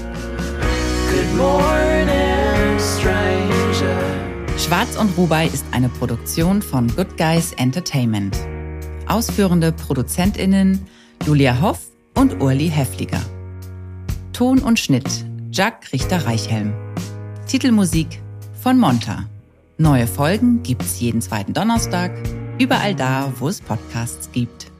S3: Good morning, stranger.
S4: Schwarz und Rubai ist eine Produktion von Good Guys Entertainment. Ausführende ProduzentInnen Julia Hoff und Urli Heffliger. Ton und Schnitt Jack Richter-Reichhelm. Titelmusik von Monta. Neue Folgen gibt's jeden zweiten Donnerstag, überall da, wo es Podcasts gibt.